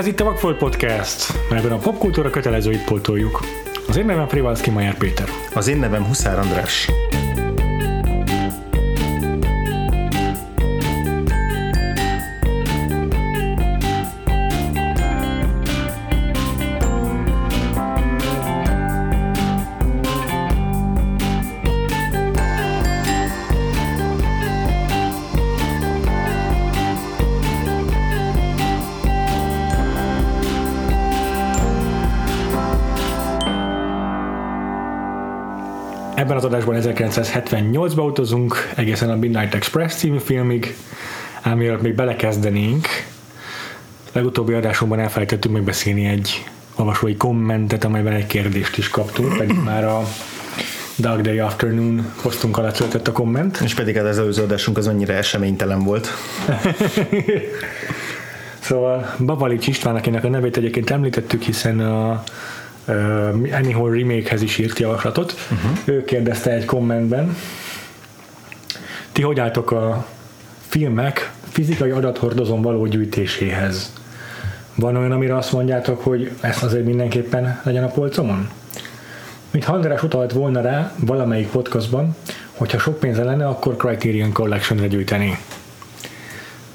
Ez itt a Vagfolt Podcast, melyben a popkultúra kötelezőit poltoljuk. Az én nevem Privalszki Majer Péter. Az én nevem Huszár András. Adásban 1978-ba utazunk, egészen a Midnight Express című filmig, ám mielőtt még belekezdenénk, legutóbbi adásunkban elfelejtettünk megbeszélni egy olvasói kommentet, amelyben egy kérdést is kaptunk, pedig már a Dark Day Afternoon posztunk alatt született a komment. És pedig az előző adásunk az annyira eseménytelen volt. Szóval Babalics István, akinek a nevét egyébként említettük, hiszen a uh, Anyhow remake-hez is írt javaslatot. Uh-huh. Ő kérdezte egy kommentben, ti hogy álltok a filmek fizikai adathordozón való gyűjtéséhez? Van olyan, amire azt mondjátok, hogy ezt azért mindenképpen legyen a polcomon? Mint András utalt volna rá valamelyik podcastban, hogyha sok pénze lenne, akkor Criterion Collection-re gyűjteni.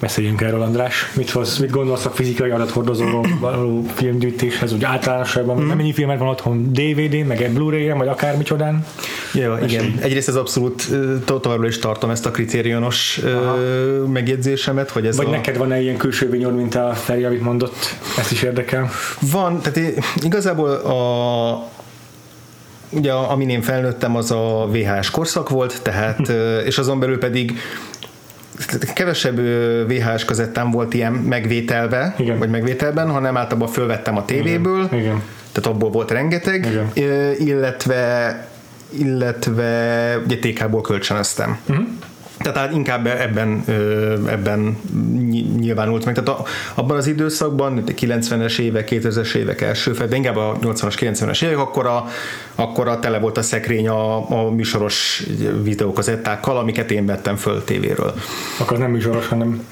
Beszéljünk erről, András. Mit, hoz, mit gondolsz a fizikai adathordozóról való filmgyűjtéshez, úgy általánosságban? Mm. Mennyi filmet van otthon? DVD, meg egy Blu-ray-en, vagy akármicsodán? Ja, igen. Egyrészt ez abszolút továbbra is tartom ezt a kritériónos megjegyzésemet, hogy ez Vagy a... neked van-e ilyen külső vinyód, mint a Feri, amit mondott? Ezt is érdekel. Van, tehát igazából a ugye amin én felnőttem, az a VHS korszak volt, tehát, és azon belül pedig kevesebb VHS kazettám volt ilyen megvételve, Igen. vagy megvételben, hanem általában fölvettem a tévéből, Igen. Igen. tehát abból volt rengeteg, Igen. illetve illetve ugye TK-ból kölcsönöztem. Uh-huh. Tehát inkább ebben, ebben nyilvánult meg. Tehát abban az időszakban, 90-es évek, 2000-es évek első fel, de inkább a 80-as, 90-es évek, akkor a, akkor a tele volt a szekrény a, a műsoros videókazettákkal, amiket én vettem föl tévéről. Akkor nem műsoros, hanem...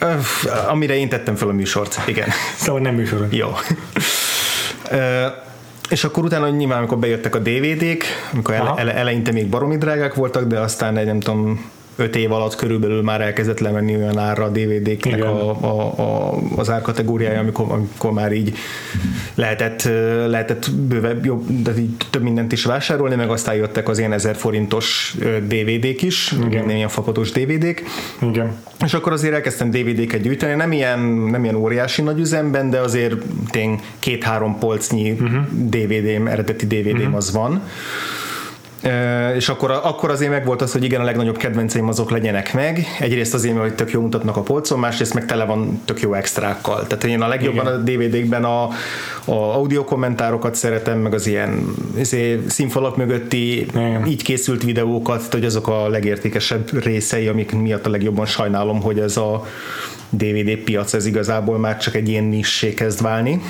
Amire én tettem föl a műsort, igen. Szóval nem műsoros. Jó. És akkor utána nyilván, amikor bejöttek a DVD-k, amikor ele, ele, eleinte még baromi drágák voltak, de aztán egy nem tudom, öt év alatt körülbelül már elkezdett lemenni olyan árra a DVD-knek a, a, a, az árkategóriája, amikor, amikor már így lehetett, lehetett bővebb, jobb, de így több mindent is vásárolni, meg aztán jöttek az ilyen 1000 forintos DVD-k is, Igen. ilyen fapatos DVD-k. Igen. És akkor azért elkezdtem DVD-ket gyűjteni, nem ilyen, nem ilyen óriási nagy üzemben, de azért tény két-három polcnyi uh-huh. DVD-m, eredeti DVD-m uh-huh. az van és akkor, akkor azért meg volt az, hogy igen, a legnagyobb kedvenceim azok legyenek meg. Egyrészt azért, hogy tök jó mutatnak a polcon, másrészt meg tele van tök jó extrákkal. Tehát én a legjobban igen. a DVD-kben a, a audio kommentárokat szeretem, meg az ilyen izé, színfalak mögötti igen. így készült videókat, hogy azok a legértékesebb részei, amik miatt a legjobban sajnálom, hogy ez a DVD piac ez igazából már csak egy ilyen nissé kezd válni.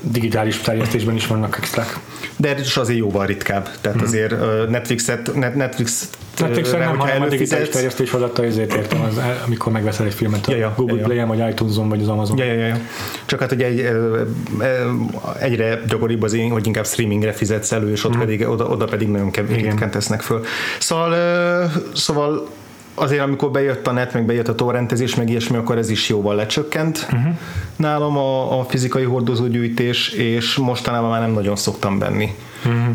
Digitális terjesztésben is vannak extrák. De ez is azért jóval ritkább. Tehát hmm. azért Netflixet, net, Netflix Netflix nem, hanem a digitális terjesztés alatt ezért értem, az, amikor megveszel egy filmet a ja, ja, Google ja, Play-en, vagy iTunes-on, vagy az Amazon. Ja, ja, ja. Csak hát ugye egy, egyre gyakoribb az én, hogy inkább streamingre fizetsz elő, és ott hmm. pedig, oda, oda pedig nagyon kevés tesznek föl. Szóval, szóval azért amikor bejött a net, meg bejött a torrentezés, meg ilyesmi, akkor ez is jóval lecsökkent uh-huh. nálam a, a fizikai hordozógyűjtés, és mostanában már nem nagyon szoktam venni. Uh-huh.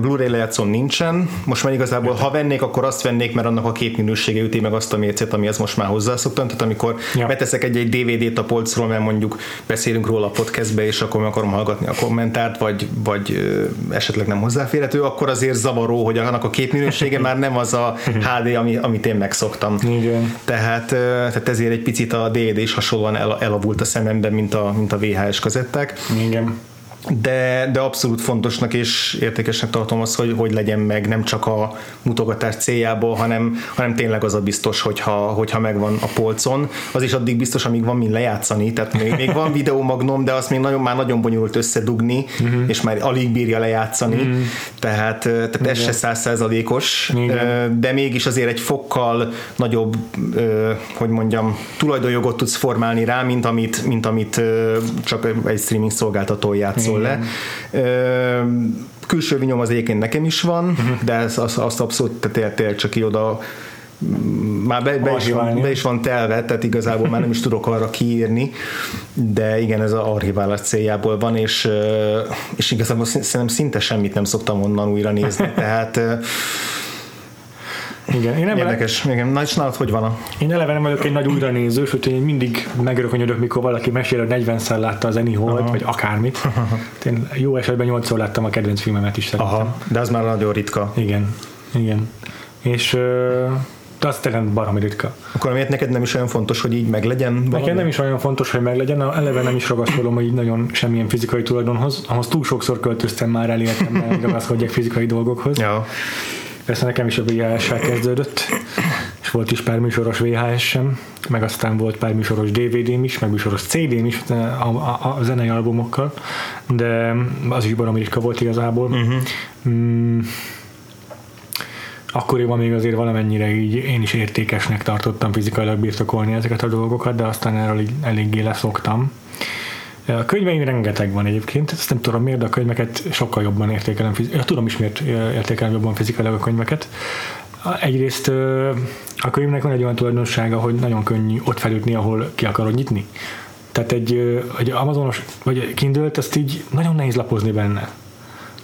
Blu-ray lejátszón nincsen, most már igazából ha vennék, akkor azt vennék, mert annak a képminősége üti meg azt a mércét, amihez most már hozzászoktam, tehát amikor ja. beteszek egy-egy DVD-t a polcról, mert mondjuk beszélünk róla a podcastbe, és akkor meg akarom hallgatni a kommentárt, vagy, vagy esetleg nem hozzáférhető, akkor azért zavaró, hogy annak a képminősége már nem az a HD, ami, amit én megszoktam. Igen. Tehát, tehát ezért egy picit a DVD is hasonlóan el, elavult a szememben, mint a, mint a VHS kazetták. Igen de, de abszolút fontosnak és értékesnek tartom azt, hogy, hogy legyen meg nem csak a mutogatás céljából, hanem, hanem tényleg az a biztos, hogyha, hogyha megvan a polcon. Az is addig biztos, amíg van mind lejátszani, tehát még, még van videómagnom, de azt még nagyon, már nagyon bonyolult összedugni, uh-huh. és már alig bírja lejátszani, uh-huh. tehát, tehát ez se százszerzalékos, de mégis azért egy fokkal nagyobb, hogy mondjam, tulajdonjogot tudsz formálni rá, mint amit, mint amit csak egy streaming szolgáltató játszol le. Külső vinyom az egyébként nekem is van, uh-huh. de ez, az, azt abszolút tényleg csak így oda már be, be, is van, be is van telve, tehát igazából már nem is tudok arra kiírni, de igen, ez az archiválás céljából van, és, és igazából szerintem szinte semmit nem szoktam onnan újra nézni, tehát igen, én nem Érdekes. Le... Igen. Nagy nálad hogy van a... Én eleve nem vagyok egy nagy újranéző, sőt én mindig megrökönyödök, mikor valaki mesél, hogy 40-szer látta az Annie Hall-t, vagy akármit. Én jó esetben 8-szor láttam a kedvenc filmemet is szerintem. Aha, de az már nagyon ritka. Igen, igen. És de az tényleg baromi ritka. Akkor miért neked nem is olyan fontos, hogy így meglegyen? Valami? Nekem nem is olyan fontos, hogy meglegyen, eleve nem is ragaszkodom, hogy így nagyon semmilyen fizikai tulajdonhoz, ahhoz túl sokszor költöztem már el életemben, hogy ragaszkodjak fizikai dolgokhoz. Ja. Persze nekem is a VHS-sel kezdődött, és volt is pár műsoros VHS-sem, meg aztán volt pár műsoros DVD-m is, meg műsoros CD-m is a, a, a zenei albumokkal, de az is ritka volt igazából. Uh-huh. Mm, akkoriban még azért valamennyire így én is értékesnek tartottam fizikailag birtokolni ezeket a dolgokat, de aztán erről így eléggé leszoktam. A könyveim rengeteg van egyébként, ezt nem tudom miért, de a könyveket sokkal jobban értékelem, ja, tudom is miért értékelem jobban fizikailag a könyveket. Egyrészt a könyvnek van egy olyan tulajdonsága, hogy nagyon könnyű ott felütni, ahol ki akarod nyitni. Tehát egy, egy Amazonos, vagy kindle ezt így nagyon nehéz lapozni benne.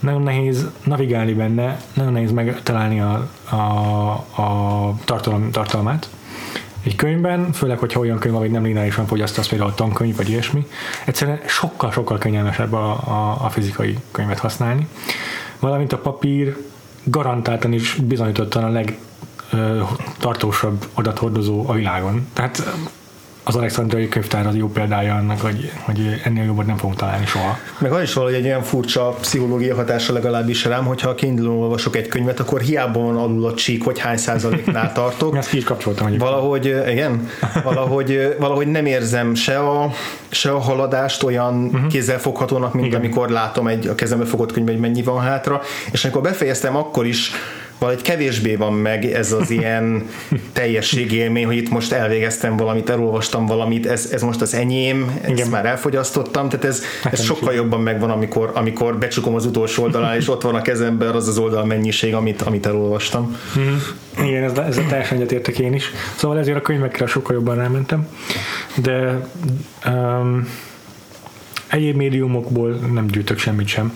Nagyon nehéz navigálni benne, nagyon nehéz megtalálni a, a, a tartalom, tartalmát egy könyvben, főleg, hogyha olyan könyv, amit nem lineárisan fogyasztasz, például tankönyv, vagy ilyesmi, egyszerűen sokkal-sokkal kényelmesebb a, a, a fizikai könyvet használni. Valamint a papír garantáltan is bizonyítottan a legtartósabb adathordozó a világon. Tehát az Alexandrai könyvtár az jó példája annak, hogy, hogy ennél jobbat nem fogunk találni soha. Meg az is valahogy egy olyan furcsa pszichológia hatása legalábbis rám, hogyha kindle olvasok egy könyvet, akkor hiába van alul a csík, hogy hány százaléknál tartok. Ezt ki is kapcsoltam. Hogy valahogy, igen, valahogy, valahogy nem érzem se a, se a haladást olyan uh-huh. kézzelfoghatónak, mint igen. amikor látom egy a kezembe fogott könyv, hogy mennyi van hátra, és amikor befejeztem, akkor is valahogy kevésbé van meg ez az ilyen teljességélmény, hogy itt most elvégeztem valamit, elolvastam valamit, ez, ez most az enyém, ezt Igen. már elfogyasztottam, tehát ez, ez sokkal jobban megvan, amikor, amikor becsukom az utolsó oldalán, és ott van a kezemben az az oldal mennyiség, amit, amit elolvastam. Mm. Igen, ez, ez teljesen egyetértek én is. Szóval ezért a könyvekre sokkal jobban rámentem, de um, egyéb médiumokból nem gyűjtök semmit sem.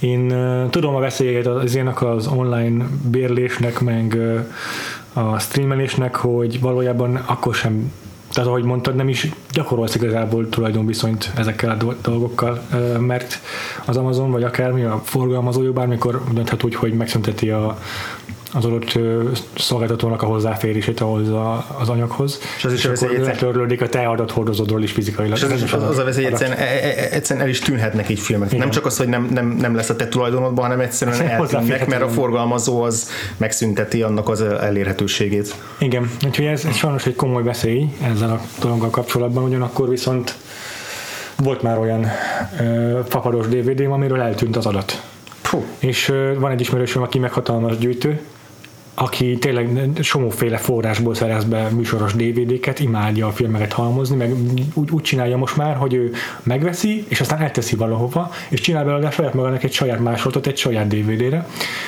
Én uh, tudom a veszélyeket az ilyenek az online bérlésnek, meg uh, a streamelésnek, hogy valójában akkor sem tehát ahogy mondtad, nem is gyakorolsz igazából tulajdonviszonyt ezekkel a dolgokkal, mert az Amazon, vagy akármi a forgalmazója bármikor dönthet úgy, hogy megszünteti a, az adott szolgáltatónak a hozzáférését ahhoz a, az anyaghoz. És az is és akkor letörlődik a te adathordozódról is fizikailag. És az, az, az, az a veszély, egyszerűen, e- e- e- egyszerűen el is tűnhetnek így filmek. Igen. Nem csak az, hogy nem, nem, nem lesz a te tulajdonodban, hanem egyszerűen eltűnnek, mert a forgalmazó az megszünteti annak az elérhetőségét. Igen, úgyhogy ez, ez sajnos egy komoly veszély ezzel a dologgal kapcsolatban, ugyanakkor viszont volt már olyan ö, fapados DVD-m, amiről eltűnt az adat. Puh. És van egy ismerősöm, aki meghatalmas gyűjtő, aki tényleg somóféle forrásból szerez be műsoros DVD-ket, imádja a filmeket halmozni, meg úgy, úgy csinálja most már, hogy ő megveszi, és aztán elteszi valahova, és csinál belőle saját magának egy saját másolatot egy saját DVD-re,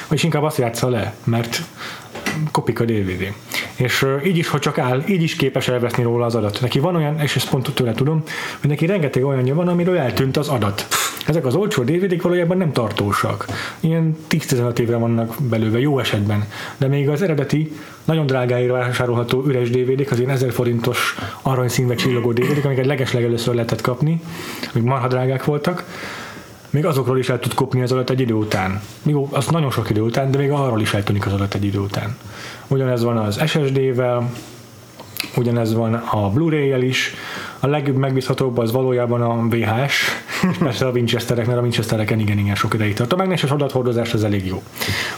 vagy inkább azt játsza le, mert kopik a DVD. És így is, ha csak áll, így is képes elveszni róla az adat. Neki van olyan, és ezt pont tőle tudom, hogy neki rengeteg olyanja van, amiről eltűnt az adat. Ezek az olcsó DVD-k valójában nem tartósak. Ilyen 10-15 évre vannak belőle, jó esetben. De még az eredeti, nagyon drágáira vásárolható üres DVD-k, az ilyen 1000 forintos aranyszínve csillogó DVD-k, amiket legeslegelőször lehetett kapni, amik marha drágák voltak, még azokról is el tud kopni az adat egy idő után. Jó, az nagyon sok idő után, de még arról is eltűnik az adat egy idő után. Ugyanez van az SSD-vel, ugyanez van a Blu-ray-jel is, a legmegbízhatóbb az valójában a VHS, és persze a Winchesterek, mert a Winchestereken igen, igen sok ideig tart. A mágneses adathordozás az elég jó.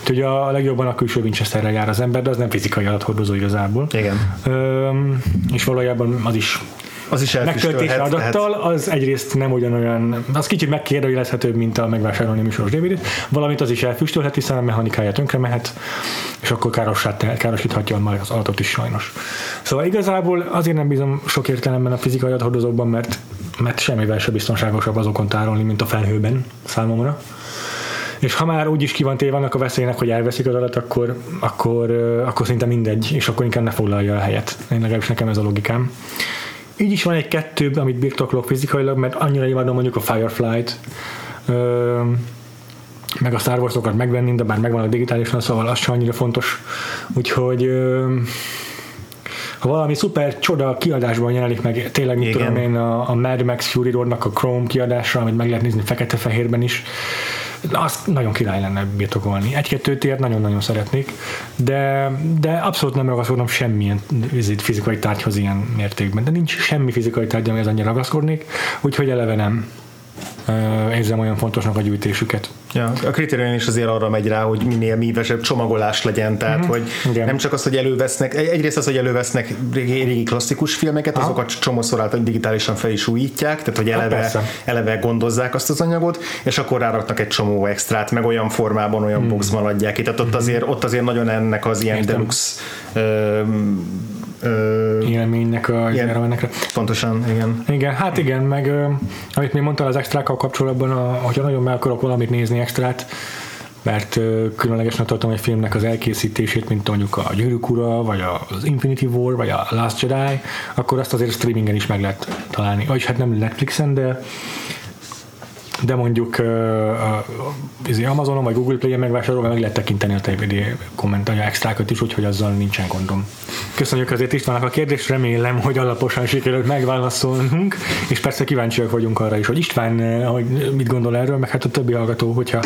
Úgyhogy a legjobban a külső Winchesterrel jár az ember, de az nem fizikai adathordozó igazából. Igen. Öm, és valójában az is az is megtöltése adattal, az egyrészt nem ugyanolyan, az kicsit megkérdőjelezhetőbb, mint a megvásárolni műsoros dvd valamint az is elfüstölhet, hiszen a mechanikája tönkre mehet, és akkor károsíthatja majd az adatot is sajnos. Szóval igazából azért nem bízom sok értelemben a fizikai adathordozókban, mert, mert semmivel se biztonságosabb azokon tárolni, mint a felhőben számomra. És ha már úgyis ki van téve annak a veszélynek, hogy elveszik az adat, akkor, akkor, akkor szinte mindegy, és akkor inkább ne foglalja a helyet. Én legalábbis nekem ez a logikám. Így is van egy kettő, amit birtoklok fizikailag, mert annyira imádom mondjuk a Firefly-t, ö, meg a Star Wars-okat megvenni, de bár megvan a digitálisan, szóval az sem annyira fontos. Úgyhogy ö, ha valami szuper csoda kiadásban jelenik meg, tényleg mit tudom én, a, a Mad Max Fury Road-nak a Chrome kiadása, amit meg lehet nézni fekete-fehérben is, azt nagyon király lenne birtokolni. Egy-kettőt ilyet nagyon-nagyon szeretnék, de, de abszolút nem ragaszkodom semmilyen fizikai tárgyhoz ilyen mértékben. De nincs semmi fizikai tárgy, amihez annyira ragaszkodnék, úgyhogy eleve nem érzem olyan fontosnak a gyűjtésüket. Ja, a kritérium is azért arra megy rá, hogy minél mívesebb csomagolás legyen, tehát mm-hmm. hogy Igen. nem csak az, hogy elővesznek, egyrészt az, hogy elővesznek régi, régi klasszikus filmeket, Aha. azokat csomószor által digitálisan fel is újítják, tehát hogy eleve, hát eleve gondozzák azt az anyagot, és akkor ráraknak egy csomó extrát, meg olyan formában, olyan mm. boxban adják ki, tehát ott, mm. azért, ott azért nagyon ennek az ilyen Értem. deluxe ö, élménynek a ilyen. Pontosan, igen. Igen, hát igen, meg amit még mondtál az extrákkal kapcsolatban, a, hogyha nagyon meg akarok valamit nézni extrát, mert különlegesnek tartom egy filmnek az elkészítését, mint mondjuk a Gyűrűk Ura, vagy az Infinity War, vagy a Last Jedi, akkor azt azért streamingen is meg lehet találni. Vagyis hát nem Netflixen, de de mondjuk uh, Amazonon vagy Google Play-en megvásárolva meg lehet tekinteni a DVD kommentanya extrákat is, úgyhogy azzal nincsen gondom. Köszönjük azért Istvánnak a kérdést, remélem, hogy alaposan sikerült megválaszolnunk, és persze kíváncsiak vagyunk arra is, hogy István hogy mit gondol erről, meg hát a többi hallgató, hogyha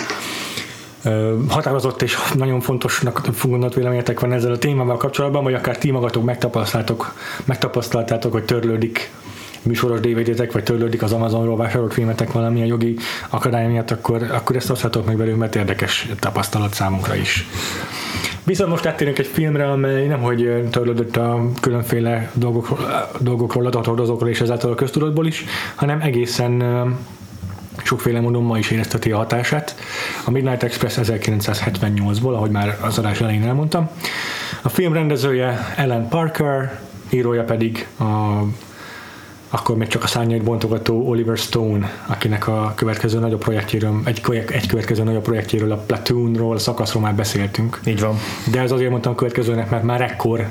határozott és nagyon fontosnak gondolt véleményetek van ezzel a témával kapcsolatban, vagy akár ti magatok megtapasztaltátok, megtapasztaltátok, hogy törlődik műsoros DVD-tek, vagy törlődik az Amazonról vásárolt filmetek valamilyen jogi akadály miatt, akkor, akkor ezt oszthatok meg velünk, mert érdekes tapasztalat számunkra is. Viszont most áttérünk egy filmre, amely nem hogy törlődött a különféle dolgokról, dolgokról adathordozókról és ezáltal a köztudatból is, hanem egészen sokféle módon ma is érezteti a hatását. A Midnight Express 1978-ból, ahogy már az adás elején elmondtam. A film rendezője Ellen Parker, írója pedig a akkor még csak a szárnyait bontogató Oliver Stone, akinek a következő nagyobb projektjéről, egy, egy következő nagyobb projektjéről, a Platoonról, a szakaszról már beszéltünk. Így van. De ez azért mondtam következőnek, mert már ekkor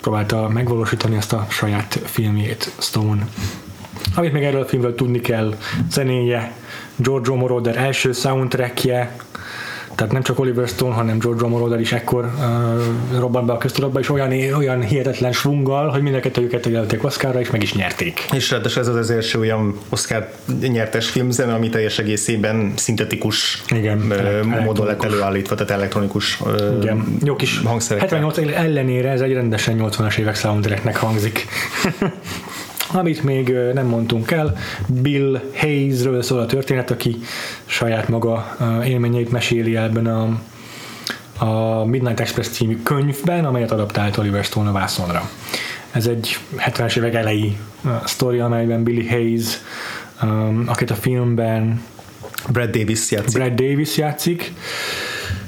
próbálta megvalósítani ezt a saját filmjét Stone. Amit még erről a filmről tudni kell, zenéje, George Moroder első soundtrackje, tehát nem csak Oliver Stone, hanem George Romero is ekkor uh, robbant be a köztudatba, és olyan, olyan hihetetlen svunggal, hogy mind a kettőjüket jelölték Oscarra, és meg is nyerték. És ráadásul ez az első olyan Oscar nyertes filmzene, ami teljes egészében szintetikus Igen, uh, módon lett előállítva, tehát elektronikus uh, Igen. Jó kis 78 ellenére ez egy rendesen 80-as évek soundtracknek hangzik. Amit még nem mondtunk el, Bill Hayesről szól a történet, aki saját maga élményeit meséli ebben a, a Midnight Express című könyvben, amelyet adaptált Oliver Stone a vászonra. Ez egy 70-es évek elejé sztori, amelyben Billy Hayes, akit a filmben Brad Davis játszik. Brad Davis játszik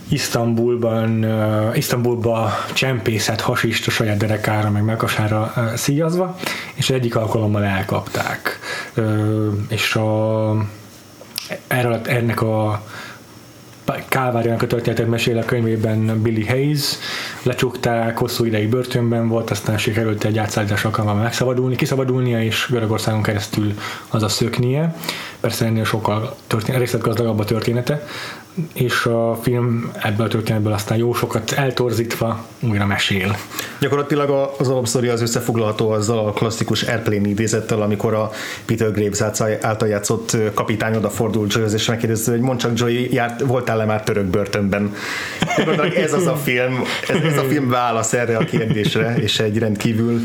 Isztambulban, uh, Isztambulba csempészet hasist a saját derekára, meg melkasára uh, szíjazva, és egyik alkalommal elkapták. És a, erről, ennek a Kálváriának a történetet mesél a könyvében Billy Hayes, lecsukták, hosszú ideig börtönben volt, aztán sikerült egy átszállítás alkalmával megszabadulni, kiszabadulnia, és Görögországon keresztül az a szöknie. Persze ennél sokkal történet, részletgazdagabb a története, és a film ebből a történetből aztán jó sokat eltorzítva újra mesél. Gyakorlatilag az alapszori az összefoglalható azzal a klasszikus Airplane idézettel, amikor a Peter Graves által játszott kapitány odafordul Joyhoz, és megkérdezi, hogy mondd csak Joy, járt, voltál-e már török börtönben? ez az a film, ez, ez a film válasz erre a kérdésre, és egy rendkívül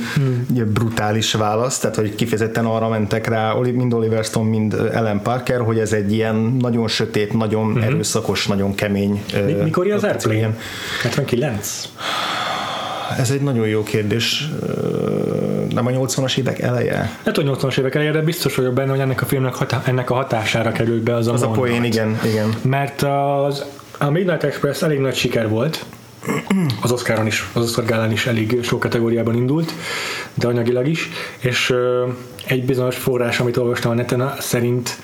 brutális válasz, tehát hogy kifejezetten arra mentek rá, mind Oliver Stone, mind Ellen Parker, hogy ez egy ilyen nagyon sötét, nagyon uh-huh. erőszakos, nagyon kemény. Mi, mikor az Airplane? 79? Ez egy nagyon jó kérdés. Nem a 80-as évek eleje? Hát a 80-as évek eleje, de biztos vagyok benne, hogy ennek a filmnek hatá- ennek a hatására került be az a Az a poén, igen, igen. Mert az, a Midnight Express elég nagy siker volt, az Oscaron is, az Oscar gálán is elég sok kategóriában indult, de anyagilag is, és egy bizonyos forrás, amit olvastam a neten, szerint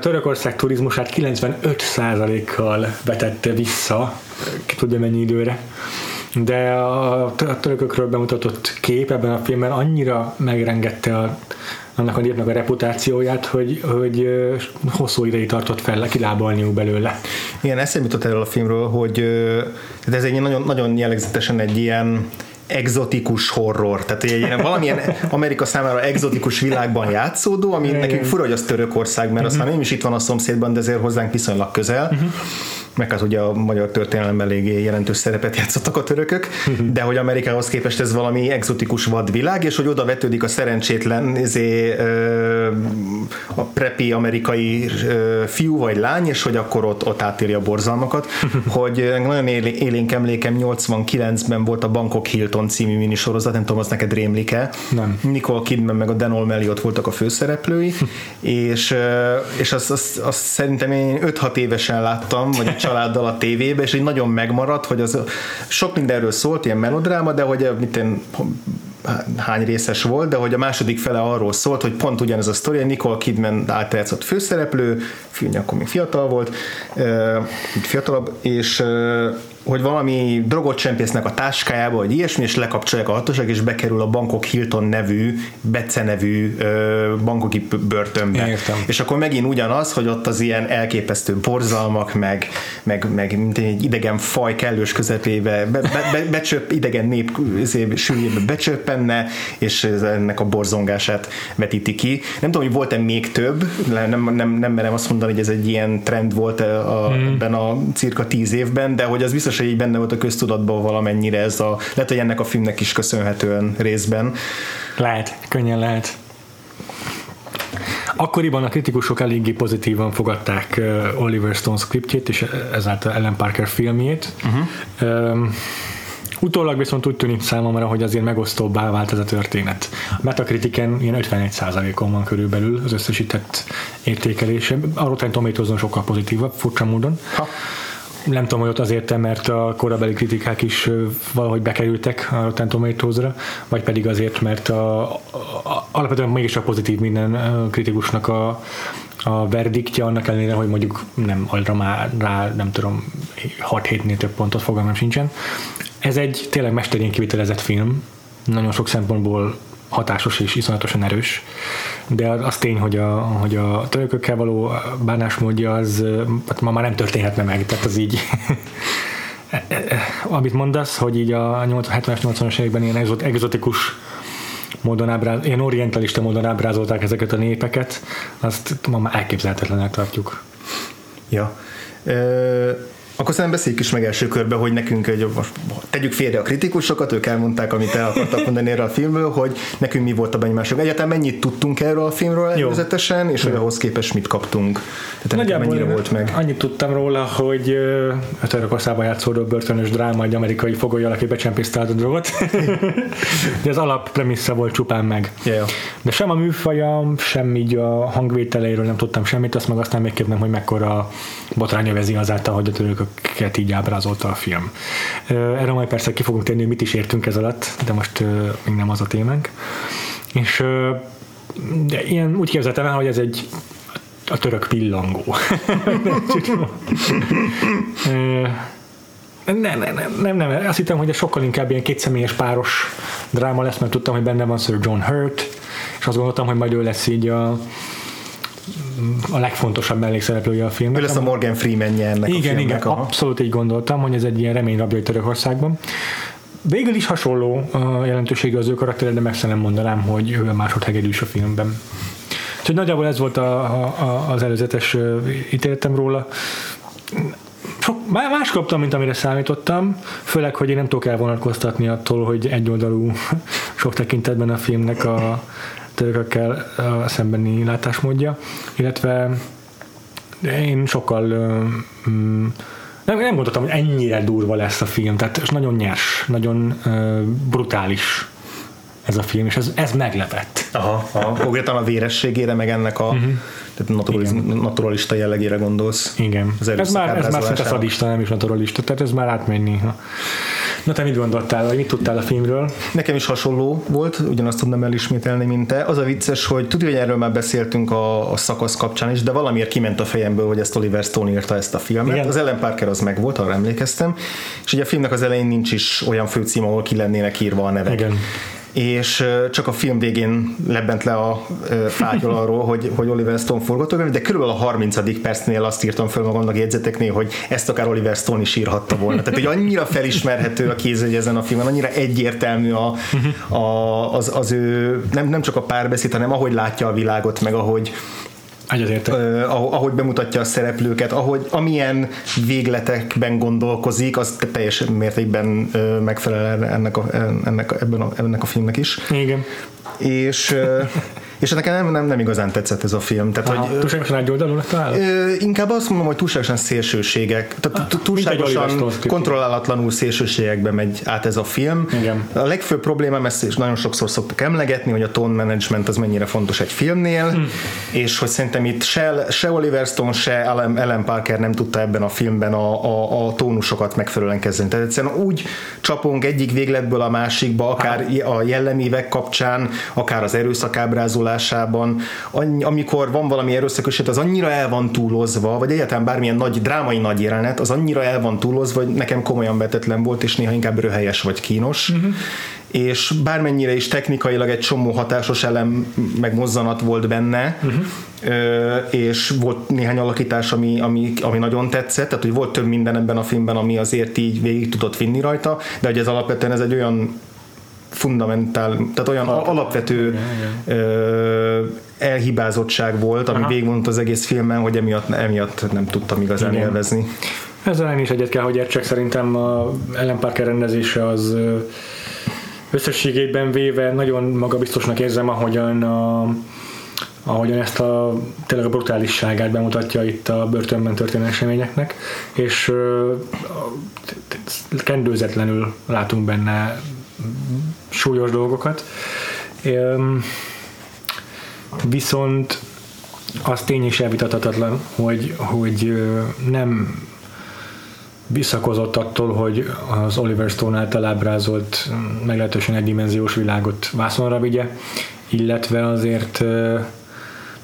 Törökország turizmusát 95%-kal vetette vissza, ki tudja mennyi időre, de a törökökről bemutatott kép ebben a filmben annyira megrengette a, annak a népnek a reputációját, hogy, hogy hosszú ideig tartott fel kilábalniuk belőle. Igen, eszembe jutott erről a filmről, hogy ez egy nagyon, nagyon jellegzetesen egy ilyen exotikus horror, tehát egy valamilyen Amerika számára exotikus világban játszódó, ami nekünk fura, hogy az Törökország, mert uh-huh. aztán nem is itt van a szomszédban, de azért hozzánk viszonylag közel. Uh-huh meg hát ugye a magyar történelemben eléggé jelentős szerepet játszottak a törökök, de hogy Amerikához képest ez valami exotikus vadvilág, és hogy oda vetődik a szerencsétlen izé, a prepi amerikai fiú vagy lány, és hogy akkor ott, ott átírja a borzalmakat, hogy nagyon élénk emlékem 89-ben volt a Bangkok Hilton című minisorozat, nem tudom, az neked rémlik-e? Nem. Nicole Kidman meg a Denol Melliot voltak a főszereplői, és, és azt, azt, azt szerintem én 5-6 évesen láttam, vagy családdal a tévébe, és így nagyon megmaradt, hogy az sok mindenről szólt, ilyen melodráma, de hogy mit én, hány részes volt, de hogy a második fele arról szólt, hogy pont ugyanez a sztori, Nicole Kidman általában főszereplő, fiú, akkor még fiatal volt, fiatalabb, és hogy valami drogot csempésznek a táskájába, vagy ilyesmi, és lekapcsolják a hatóság, és bekerül a Bangkok Hilton nevű, Bece nevű ö, bankoki börtönbe. Értem. És akkor megint ugyanaz, hogy ott az ilyen elképesztő borzalmak, meg, meg, meg mint egy idegen faj kellős közepébe, be, be, be, becsöp, idegen nép sűrűjébe becsöppenne, és ennek a borzongását vetíti ki. Nem tudom, hogy volt-e még több, nem, nem, nem merem azt mondani, hogy ez egy ilyen trend volt a, hmm. ebben a cirka tíz évben, de hogy az biztos biztos, hogy így benne volt a köztudatban valamennyire ez a, lehet, hogy ennek a filmnek is köszönhetően részben. Lehet, könnyen lehet. Akkoriban a kritikusok eléggé pozitívan fogadták Oliver Stone scriptjét és ezáltal Ellen Parker filmjét. Uh-huh. Um, Utólag viszont úgy tűnik számomra, hogy azért megosztóbbá vált ez a történet. A Metacritiken ilyen 51%-on van körülbelül az összesített értékelése. A Rotten tomatoes sokkal pozitívabb, furcsa módon. Ha nem tudom, hogy ott azért, mert a korabeli kritikák is valahogy bekerültek a Rotten Tomatoes-ra, vagy pedig azért, mert a, a, alapvetően mégis a pozitív minden kritikusnak a, a verdiktja, annak ellenére, hogy mondjuk nem arra már rá, nem tudom, 6-7-nél több pontot fogalmam sincsen. Ez egy tényleg mesterén kivitelezett film, nagyon sok szempontból hatásos és iszonyatosan erős, de az, tény, hogy a, hogy a törökökkel való bánásmódja az hát ma már nem történhetne meg, tehát az így amit mondasz, hogy így a 70-es, 80-as években ilyen exotikus módon ábráz, ilyen orientalista módon ábrázolták ezeket a népeket, azt ma már elképzelhetetlenek tartjuk. Ja. Ö- akkor szerintem beszéljük is meg első körbe, hogy nekünk egy, most tegyük félre a kritikusokat, ők elmondták, amit el akartak mondani erről a filmről, hogy nekünk mi volt a benyomásunk. Egyáltalán mennyit tudtunk erről a filmről előzetesen, és hogy ahhoz képest mit kaptunk. Tehát Nagyjából mennyire volt meg. Annyit tudtam róla, hogy a Törökországban játszódó börtönös dráma egy amerikai fogolyjal, aki becsempészte a drogot. De az alap premissza volt csupán meg. Yeah. De sem a műfaja, sem így a hangvételeiről nem tudtam semmit, azt meg aztán még kérdem, hogy mekkora botrány övezi azáltal, hogy a törökök amiket így ábrázolta a film. Erre majd persze ki fogunk hogy mit is értünk ez alatt, de most még nem az a témánk. És de ilyen úgy képzeltem el, hogy ez egy a török pillangó. nem, nem, nem, nem, nem, azt hittem, hogy ez sokkal inkább ilyen kétszemélyes páros dráma lesz, mert tudtam, hogy benne van Sir John Hurt, és azt gondoltam, hogy majd ő lesz így a, a legfontosabb mellékszereplője a filmnek. Ő lesz a Morgan freeman ennek igen, a filmnek. Igen, aha. abszolút így gondoltam, hogy ez egy ilyen reményrabja Törökországban. Végül is hasonló a jelentősége az ő karaktere, de meg nem mondanám, hogy ő a másodhegedűs a filmben. Úgyhogy nagyjából ez volt a, a, az előzetes ítéletem róla. Sok, más kaptam, mint amire számítottam, főleg, hogy én nem tudok elvonatkoztatni attól, hogy egyoldalú sok tekintetben a filmnek a törökökkel szembeni látásmódja, illetve én sokkal mm, nem, nem gondoltam, hogy ennyire durva lesz a film, tehát nagyon nyers, nagyon brutális ez a film, és ez, ez meglepett. Aha, aha. Konkrétan a vérességére, meg ennek a uh-huh. tehát naturaliz, naturalista jellegére gondolsz. Igen. Az ez már, ez már szinte szadista, nem is naturalista, tehát ez már átmegy néha. Na te mit gondoltál, vagy mit tudtál a filmről? Nekem is hasonló volt, ugyanazt tudnám elismételni, mint te. Az a vicces, hogy tudja, hogy erről már beszéltünk a, a szakasz kapcsán is, de valamiért kiment a fejemből, hogy ezt Oliver Stone írta ezt a filmet. Igen. Az Ellen Parker az meg volt, arra emlékeztem. És ugye a filmnek az elején nincs is olyan főcím, ahol ki lennének írva a nevek. Igen és csak a film végén lebent le a fátyol arról, hogy, hogy Oliver Stone forgatókönyv, de körülbelül a 30. percnél azt írtam fel magamnak jegyzeteknél, hogy ezt akár Oliver Stone is írhatta volna. Tehát, hogy annyira felismerhető a kézőgy ezen a filmen, annyira egyértelmű a, a, az, az ő, nem, nem csak a párbeszéd, hanem ahogy látja a világot, meg ahogy, Uh, ahogy bemutatja a szereplőket, ahogy amilyen végletekben gondolkozik, az teljes mértékben megfelel ennek a, ennek, ebben a, ennek a filmnek is. Igen. És és nekem nem, nem, nem igazán tetszett ez a film. Tehát, Aha, hogy, túlságosan egy Inkább azt mondom, hogy túlságosan szélsőségek, tehát ah, túlságosan kontrollálatlanul szélsőségekbe megy át ez a film. Igen. A legfőbb problémám, ezt is nagyon sokszor szoktuk emlegetni, hogy a tone management az mennyire fontos egy filmnél, hmm. és hogy szerintem itt se, se Oliver Stone, se Ellen, Ellen Parker nem tudta ebben a filmben a, a, a tónusokat megfelelően kezelni. Tehát egyszerűen úgy csapunk egyik végletből a másikba, akár a jellemívek kapcsán, akár az erőszakábrázolás hangolásában, amikor van valami erőszakos az annyira el van túlozva, vagy egyáltalán bármilyen nagy drámai nagy jelenet, az annyira el van túlozva, hogy nekem komolyan betetlen volt, és néha inkább röhelyes vagy kínos. Uh-huh és bármennyire is technikailag egy csomó hatásos elem meg mozzanat volt benne, uh-huh. és volt néhány alakítás, ami, ami, ami nagyon tetszett, tehát hogy volt több minden ebben a filmben, ami azért így végig tudott vinni rajta, de hogy ez alapvetően ez egy olyan fundamentál, tehát olyan a, alapvető ö, elhibázottság volt, ami végigmondott az egész filmen, hogy emiatt, emiatt nem tudtam igazán igen. élvezni. Ezzel én is egyet kell, hogy értsek, szerintem a Ellen Parker rendezése az összességében véve nagyon magabiztosnak érzem, ahogyan a, ahogyan ezt a tényleg a brutálisságát bemutatja itt a börtönben történő eseményeknek, és kendőzetlenül látunk benne súlyos dolgokat. Viszont az tény is elvitathatatlan, hogy, hogy nem visszakozott attól, hogy az Oliver Stone által ábrázolt meglehetősen egydimenziós világot vászonra vigye, illetve azért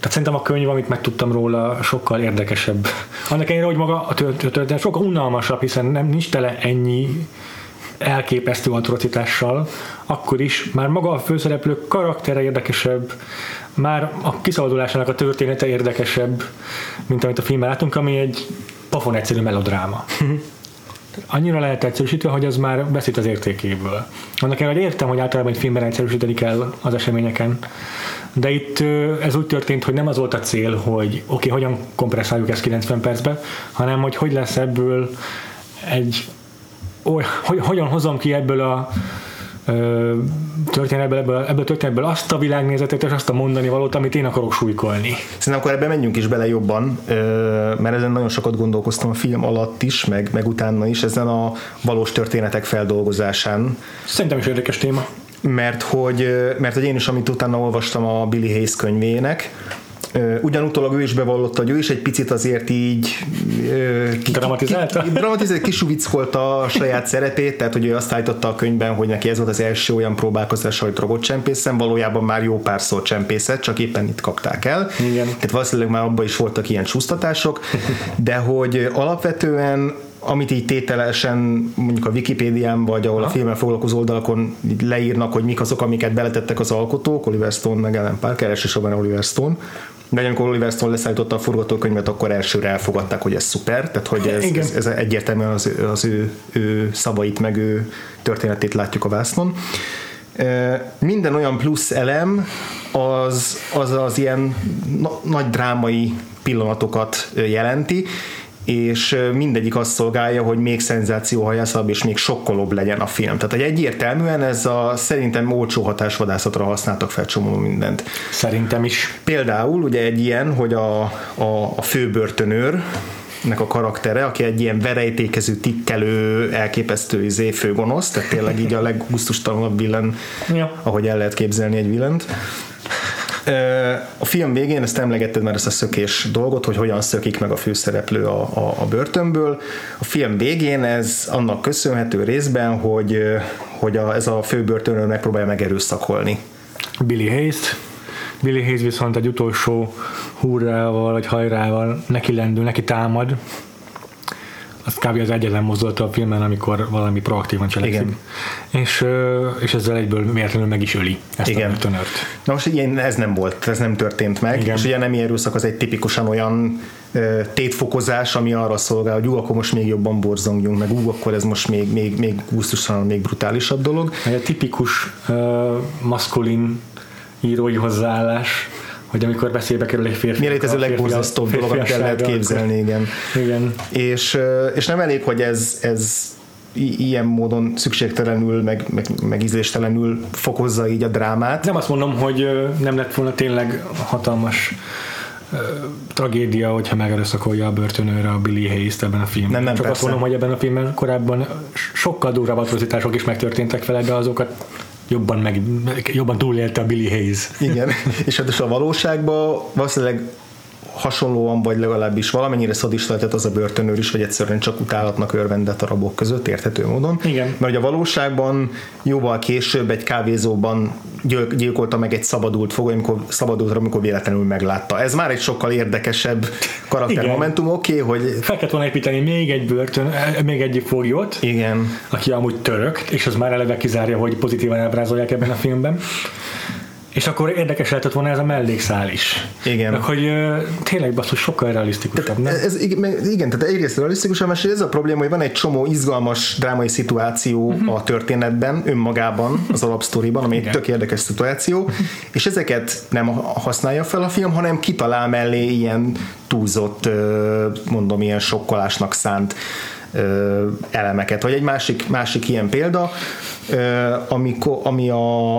tehát szerintem a könyv, amit megtudtam róla, sokkal érdekesebb. Annak ellenére, hogy maga a történet sokkal unalmasabb, hiszen nem nincs tele ennyi elképesztő atrocitással, akkor is már maga a főszereplő karaktere érdekesebb, már a kiszabadulásának a története érdekesebb, mint amit a filmben látunk, ami egy pofon egyszerű melodráma. Annyira lehet egyszerűsítve, hogy az már beszít az értékéből. Annak ellenére, értem, hogy általában egy filmben egyszerűsíteni kell az eseményeken, de itt ez úgy történt, hogy nem az volt a cél, hogy oké, okay, hogyan kompresszáljuk ezt 90 percbe, hanem hogy hogy lesz ebből egy hogy, hogyan hozom ki ebből a történetből, ebből, ebből a történetből azt a világnézetet és azt a mondani valót, amit én akarok súlykolni. Szerintem akkor ebben menjünk is bele jobban, mert ezen nagyon sokat gondolkoztam a film alatt is, meg, meg utána is, ezen a valós történetek feldolgozásán. Szerintem is érdekes téma. Mert hogy, mert hogy én is, amit utána olvastam a Billy Hayes könyvének, Ugyanutólag ő is bevallotta, hogy ő is egy picit azért így dramatizálta? Ki, dramatizálta, kisuvickolta a saját szerepét, tehát hogy ő azt állította a könyvben, hogy neki ez volt az első olyan próbálkozás, hogy drogot csempészem, valójában már jó párszor csempészet, csak éppen itt kapták el. Igen. Tehát valószínűleg már abban is voltak ilyen csúsztatások, de hogy alapvetően amit így tételesen mondjuk a Wikipédián, vagy ahol ha. a filmmel foglalkozó oldalakon leírnak, hogy mik azok, amiket beletettek az alkotók, Oliver Stone meg Ellen Parker, elsősorban Oliver Stone, de amikor Oliver Stone leszállította a forgatókönyvet, akkor elsőre elfogadták, hogy ez szuper, tehát hogy ez, ez, ez egyértelműen az, az ő, ő szavait, meg ő történetét látjuk a vásznon. Minden olyan plusz elem az az, az ilyen na, nagy drámai pillanatokat jelenti, és mindegyik azt szolgálja, hogy még szenzációhajászabb és még sokkolóbb legyen a film. Tehát egy egyértelműen ez a szerintem olcsó hatásvadászatra használtak fel csomó mindent. Szerintem is. Például ugye egy ilyen, hogy a, a, a főbörtönőr, nek a karaktere, aki egy ilyen verejtékező, tikkelő, elképesztő izé, főgonosz, tehát tényleg így a leggusztustalanabb villan, ja. ahogy el lehet képzelni egy villant. A film végén ezt emlegetted már ezt a szökés dolgot, hogy hogyan szökik meg a főszereplő a, a, a börtönből. A film végén ez annak köszönhető részben, hogy, hogy a, ez a főbörtönről megpróbálja megerőszakolni. Billy Hayes-t Billy Hayes viszont egy utolsó húrával vagy hajrával neki lendül, neki támad. Az kb. az egyetlen mozdulata a filmen, amikor valami proaktívan cselekszik. Igen. És, és ezzel egyből véletlenül meg is öli ezt Igen. a tönört. Na most ilyen, ez nem volt, ez nem történt meg, Igen. és ugye nem erőszak az egy tipikusan olyan tétfokozás, ami arra szolgál, hogy ú, akkor most még jobban borzongjunk, meg ú, akkor ez most még, még, még gusztusan, még brutálisabb dolog. Egy tipikus uh, maszkulin írói hozzáállás, hogy amikor beszélbe kerül egy férfi. Miért ez a legborzasztóbb dolog, amit el lehet képzelni, igen. igen. És, és nem elég, hogy ez, ez ilyen módon szükségtelenül, meg, meg, meg ízléstelenül fokozza így a drámát. Nem azt mondom, hogy nem lett volna tényleg hatalmas tragédia, hogyha megerőszakolja a börtönőre a Billy Hayes-t ebben a filmben. Nem, nem, Csak persze. azt mondom, hogy ebben a filmben korábban sokkal durvább atrocitások is megtörténtek vele, de azokat jobban, meg, jobban túlélte a Billy Hayes. Igen, és hát a valóságban valószínűleg hasonlóan, vagy legalábbis valamennyire szadista lehetett az a börtönőr is, vagy egyszerűen csak utálatnak örvendett a rabok között, érthető módon. Igen. Mert a valóságban jóval később egy kávézóban gyilkolta meg egy szabadult fogó, amikor szabadult, amikor véletlenül meglátta. Ez már egy sokkal érdekesebb karaktermomentum, oké, okay, hogy... Fel kellett volna építeni még egy börtön, még egy foglyot, Igen. aki amúgy török, és az már eleve kizárja, hogy pozitívan ábrázolják ebben a filmben. És akkor érdekes lehetett volna ez a mellékszál is. Igen. Meg, hogy tényleg basszus sokkal realisztikusabb, nem? Ez, igen, tehát egyrészt realisztikusabb, és ez a probléma, hogy van egy csomó izgalmas drámai szituáció uh-huh. a történetben, önmagában, az alapsztoriban, ami igen. egy tök érdekes szituáció, és ezeket nem használja fel a film, hanem kitalál mellé ilyen túlzott, mondom, ilyen sokkolásnak szánt elemeket. Vagy egy másik, másik ilyen példa, amikor, ami a,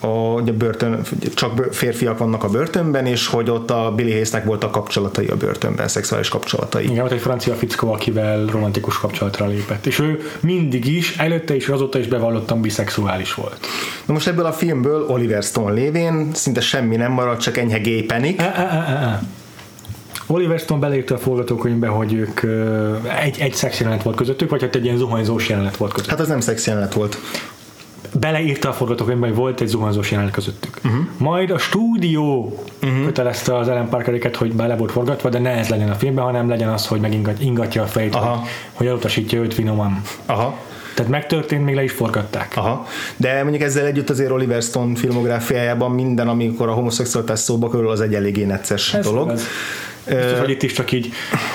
a, a börtön, csak férfiak vannak a börtönben, és hogy ott a Billy Hayesnek voltak kapcsolatai a börtönben, szexuális kapcsolatai. Igen, ott egy francia fickó, akivel romantikus kapcsolatra lépett. És ő mindig is, előtte is, azóta is bevallottan biszexuális volt. Na most ebből a filmből Oliver Stone lévén szinte semmi nem maradt, csak enyhe gay panic. E, e, e, Oliver Stone beleírta a forgatókönyvbe, hogy ők egy, egy szex jelenet volt közöttük, vagy hát egy ilyen zuhanyzós jelenet volt közöttük. Hát az nem szex jelenet volt beleírta a forgatókönyvben, hogy volt egy zuhanyzós jelenet közöttük. Uh-huh. Majd a stúdió uh-huh. kötelezte az Ellen Parkereket, hogy bele volt forgatva, de ne ez legyen a filmben, hanem legyen az, hogy megingatja a fejét, Aha. hogy, hogy elutasítja őt finoman. Aha. Tehát megtörtént, még le is forgatták. Aha. De mondjuk ezzel együtt azért Oliver Stone filmográfiájában minden, amikor a homoszexualitás szóba kerül, az egy eléggé necces ez dolog. Az. Biztos, hogy itt is csak így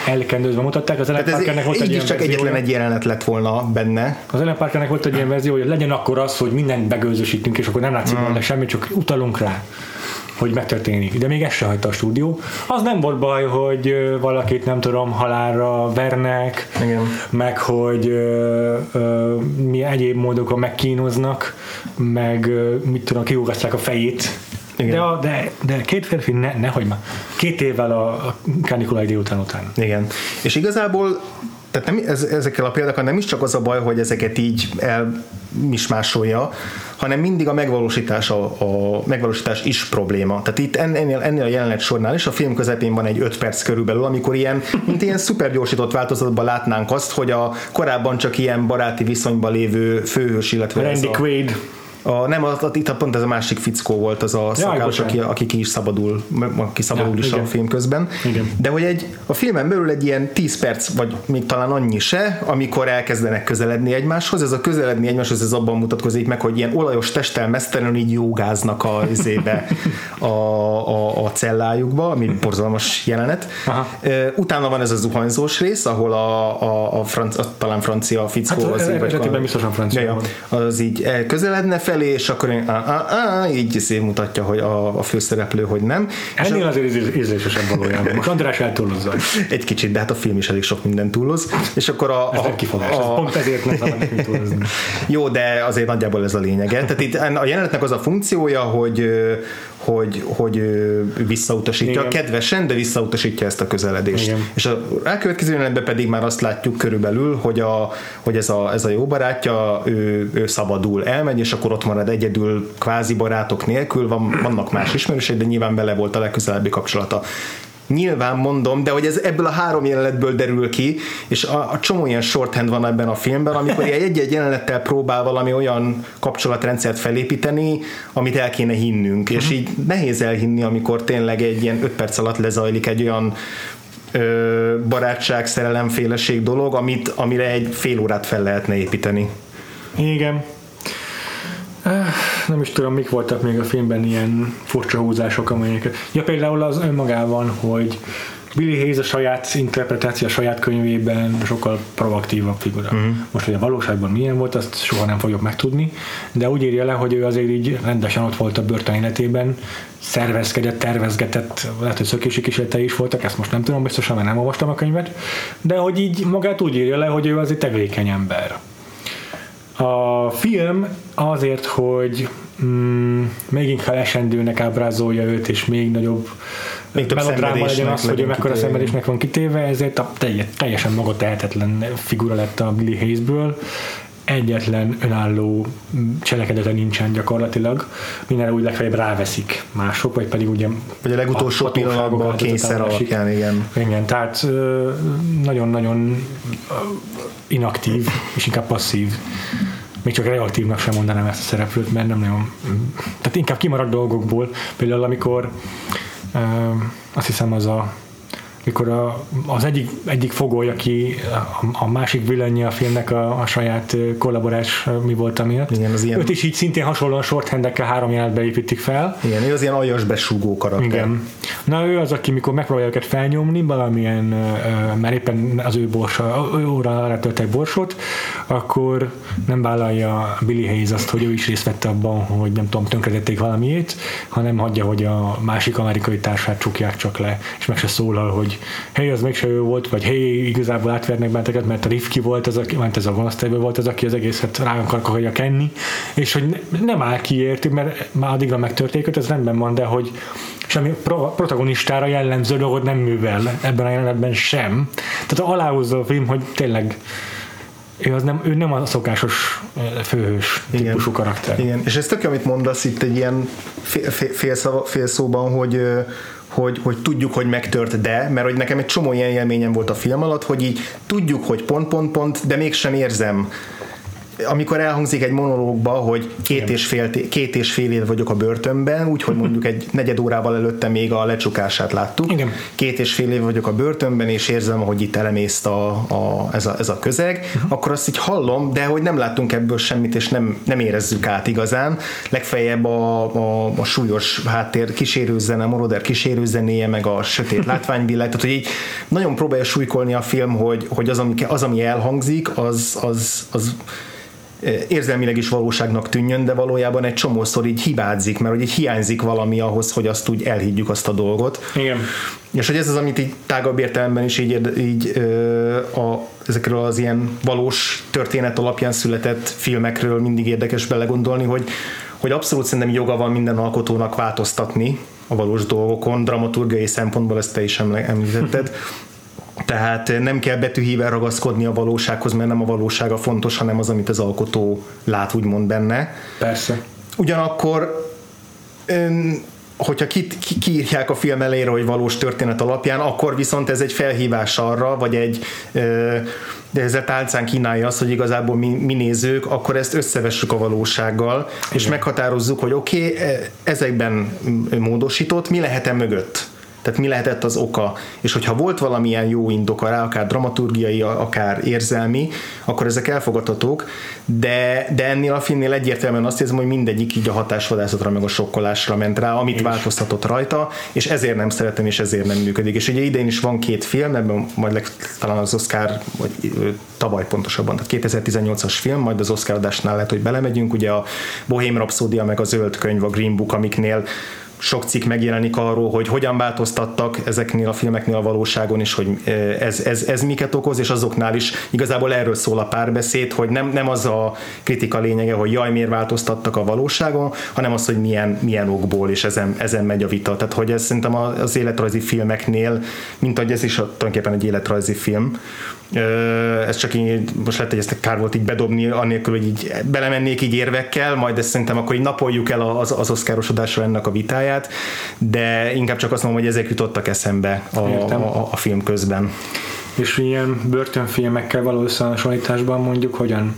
elkendőzve mutatták. Az Ellen Parkernek volt egy ilyen csak verziója. egyetlen egy jelenet lett volna benne. Az Ellen Parkernek volt egy ilyen verzió, hogy legyen akkor az, hogy mindent begőzösítünk, és akkor nem látszik mm. benne semmi, csak utalunk rá hogy megtörténik. De még ezt se hagyta a stúdió. Az nem volt baj, hogy valakit nem tudom, halálra vernek, Igen. meg hogy ö, ö, mi egyéb módokon megkínoznak, meg ö, mit tudom, kiugasztják a fejét igen. De, a, de, de két férfi, ne, nehogy már. Két évvel a, a kanikulai délután után. Igen. És igazából tehát nem, ez, ezekkel a példákkal nem is csak az a baj, hogy ezeket így elmismásolja, hanem mindig a megvalósítás, a, a megvalósítás is probléma. Tehát itt ennél, ennél a jelenet sornál is a film közepén van egy 5 perc körülbelül, amikor ilyen, mint ilyen szupergyorsított változatban látnánk azt, hogy a korábban csak ilyen baráti viszonyban lévő főhős, illetve Randy a, Quaid a, nem, az, itt pont ez a másik fickó volt, az a szakálos, aki, aki ki is szabadul, aki szabadul ja, is igen. a film közben. Igen. De hogy egy, a filmen belül egy ilyen 10 perc, vagy még talán annyi se, amikor elkezdenek közeledni egymáshoz, ez a közeledni egymáshoz, ez abban mutatkozik meg, hogy ilyen olajos testtel mesztelenül így jogáznak a, izébe, a, a, a cellájukba, ami borzalmas jelenet. Aha. Utána van ez a zuhanyzós rész, ahol a, a, a, franc, a talán francia fickó hát, az, így, vagy, biztosan francia. Ja, az így közeledne, felé, és akkor én, á, á, á, így szép mutatja, hogy a, a főszereplő, hogy nem. Ennél azért ízlésesebb valójában. Most András eltúlozza. Egy kicsit, de hát a film is elég sok minden túloz. És akkor a... Ez a, kifogás, a, pont ezért nem szabad túlozni. Jó, de azért nagyjából ez a lényege. Tehát itt a jelenetnek az a funkciója, hogy hogy, hogy visszautasítja Igen. kedvesen, de visszautasítja ezt a közeledést. Igen. És a rákövetkező jelenetben pedig már azt látjuk körülbelül, hogy, a, hogy ez, a, ez a jó barátja, ő, ő szabadul elmegy, és akkor ott marad egyedül kvázi barátok nélkül, van, vannak más ismerőség, de nyilván bele volt a legközelebbi kapcsolata nyilván mondom, de hogy ez ebből a három jelenetből derül ki, és a, a csomó ilyen shorthand van ebben a filmben, amikor egy-egy jelenettel próbál valami olyan kapcsolatrendszert felépíteni, amit el kéne hinnünk, és mhm. így nehéz elhinni, amikor tényleg egy ilyen öt perc alatt lezajlik egy olyan ö, barátság, szerelemféleség dolog, amit, amire egy fél órát fel lehetne építeni. Igen, nem is tudom, mik voltak még a filmben ilyen furcsa húzások, amelyeket... Ja, például az önmagában, hogy Billy Hayes a saját interpretáció, a saját könyvében sokkal proaktívabb figura. Uh-huh. Most, hogy a valóságban milyen volt, azt soha nem fogjuk megtudni, de úgy írja le, hogy ő azért így rendesen ott volt a börtön életében, szervezkedett, tervezgetett, lehet, hogy szökési kísérletei is voltak, ezt most nem tudom biztosan, mert nem olvastam a könyvet, de hogy így magát úgy írja le, hogy ő az egy tevékeny ember. A film azért, hogy mm, még inkább esendőnek ábrázolja őt, és még nagyobb még több melodráma legyen az, hogy ő mekkora szenvedésnek van kitéve, ezért a teljesen maga tehetetlen figura lett a Billy Hayesből, egyetlen önálló cselekedete nincsen gyakorlatilag, mindenre úgy legfeljebb ráveszik mások, vagy pedig ugye vagy a legutolsó a pillanatban a kényszer alapján, igen. Igen, tehát nagyon-nagyon inaktív, és inkább passzív. Még csak reaktívnak sem mondanám ezt a szereplőt, mert nem nagyon... Tehát inkább kimarad dolgokból. Például amikor azt hiszem az a mikor a, az egyik, egyik fogoly, aki a, a másik villanyi a filmnek a, a saját kollaborás mi volt amiatt. Igen, az ilyen... Őt is így szintén hasonlóan shorthandekkel három jelenetbe építik fel. Igen, ő az ilyen aljas besúgó karakter. Igen. Na ő az, aki mikor megpróbálja őket felnyomni valamilyen, mert éppen az ő borsa, ő óra töltek borsot, akkor nem vállalja Billy Hayes azt, hogy ő is részt vette abban, hogy nem tudom, tönkretették valamiét, hanem hagyja, hogy a másik amerikai társát csukják csak le, és meg se szólal, hogy hé, az mégse ő volt, vagy hé, igazából átvernek benneteket, mert a Rifki volt az, aki, mert ez a vonasztejből volt az, aki az egészet rá akarja kenni, és hogy nem áll ki érti, mert már addigra megtörtént, ez rendben van, de hogy semmi pro- protagonistára jellemző dolgot nem művel ebben a jelenetben sem. Tehát aláhúzza a film, hogy tényleg ő, az nem, ő nem a szokásos főhős Igen. típusú karakter. Igen, és ez tök, amit mondasz itt egy ilyen fél, fél, fél, szava, fél szóban, hogy hogy, hogy tudjuk, hogy megtört, de, mert hogy nekem egy csomó ilyen élményem volt a film alatt, hogy így tudjuk, hogy pont, pont, pont, de mégsem érzem amikor elhangzik egy monológba, hogy két és, fél, két és fél év vagyok a börtönben, úgyhogy mondjuk egy negyed órával előtte még a lecsukását láttuk. Igen. Két és fél év vagyok a börtönben, és érzem, hogy itt elemészt a, a, ez, a, ez a közeg, uh-huh. akkor azt így hallom, de hogy nem láttunk ebből semmit, és nem, nem érezzük át igazán. Legfeljebb a, a, a súlyos háttér kísérőzene, Moroder kísérőzenéje, meg a sötét látványvilág, tehát hogy így nagyon próbálja súlykolni a film, hogy, hogy az, ami, az, ami elhangzik, az, az, az érzelmileg is valóságnak tűnjön, de valójában egy csomószor így hibázik, mert hogy így hiányzik valami ahhoz, hogy azt úgy elhiggyük azt a dolgot. Igen. És hogy ez az, amit így tágabb értelemben is így, így a, ezekről az ilyen valós történet alapján született filmekről mindig érdekes belegondolni, hogy, hogy abszolút szerintem joga van minden alkotónak változtatni a valós dolgokon, dramaturgiai szempontból ezt te is említetted, Tehát nem kell betűhíven ragaszkodni a valósághoz, mert nem a valósága fontos, hanem az, amit az alkotó lát úgymond benne. Persze. Ugyanakkor hogyha ki, ki, kiírják a film elére, hogy valós történet alapján, akkor viszont ez egy felhívás arra, vagy egy de ez a tálcán kínálja azt, hogy igazából mi, mi nézők, akkor ezt összevessük a valósággal, és Igen. meghatározzuk, hogy oké, okay, ezekben módosított, mi lehet-e mögött? Tehát mi lehetett az oka? És hogyha volt valamilyen jó indoka rá, akár dramaturgiai, akár érzelmi, akkor ezek elfogadhatók, de, de ennél a filmnél egyértelműen azt érzem, hogy mindegyik így a hatásvadászatra, meg a sokkolásra ment rá, amit és. változtatott rajta, és ezért nem szeretem, és ezért nem működik. És ugye idén is van két film, ebben majd leg, talán az Oscar, vagy tavaly pontosabban, tehát 2018-as film, majd az Oscar adásnál lehet, hogy belemegyünk, ugye a Bohém Rhapsody, meg a Zöld Könyv, a Green Book, amiknél sok cikk megjelenik arról, hogy hogyan változtattak ezeknél a filmeknél a valóságon, és hogy ez, ez, ez miket okoz, és azoknál is igazából erről szól a párbeszéd, hogy nem, nem az a kritika lényege, hogy jaj, miért változtattak a valóságon, hanem az, hogy milyen, milyen okból, és ezen, ezen megy a vita. Tehát, hogy ez szerintem az életrajzi filmeknél, mint hogy ez is tulajdonképpen egy életrajzi film, ez csak így, most lehet, hogy ezt kár volt így bedobni, annélkül, hogy így belemennék így érvekkel, majd ezt szerintem akkor így napoljuk el az, az oszkárosodásra ennek a vitáját, de inkább csak azt mondom, hogy ezek jutottak eszembe a, a, a film közben. És ilyen börtönfilmekkel való összehasonlításban mondjuk hogyan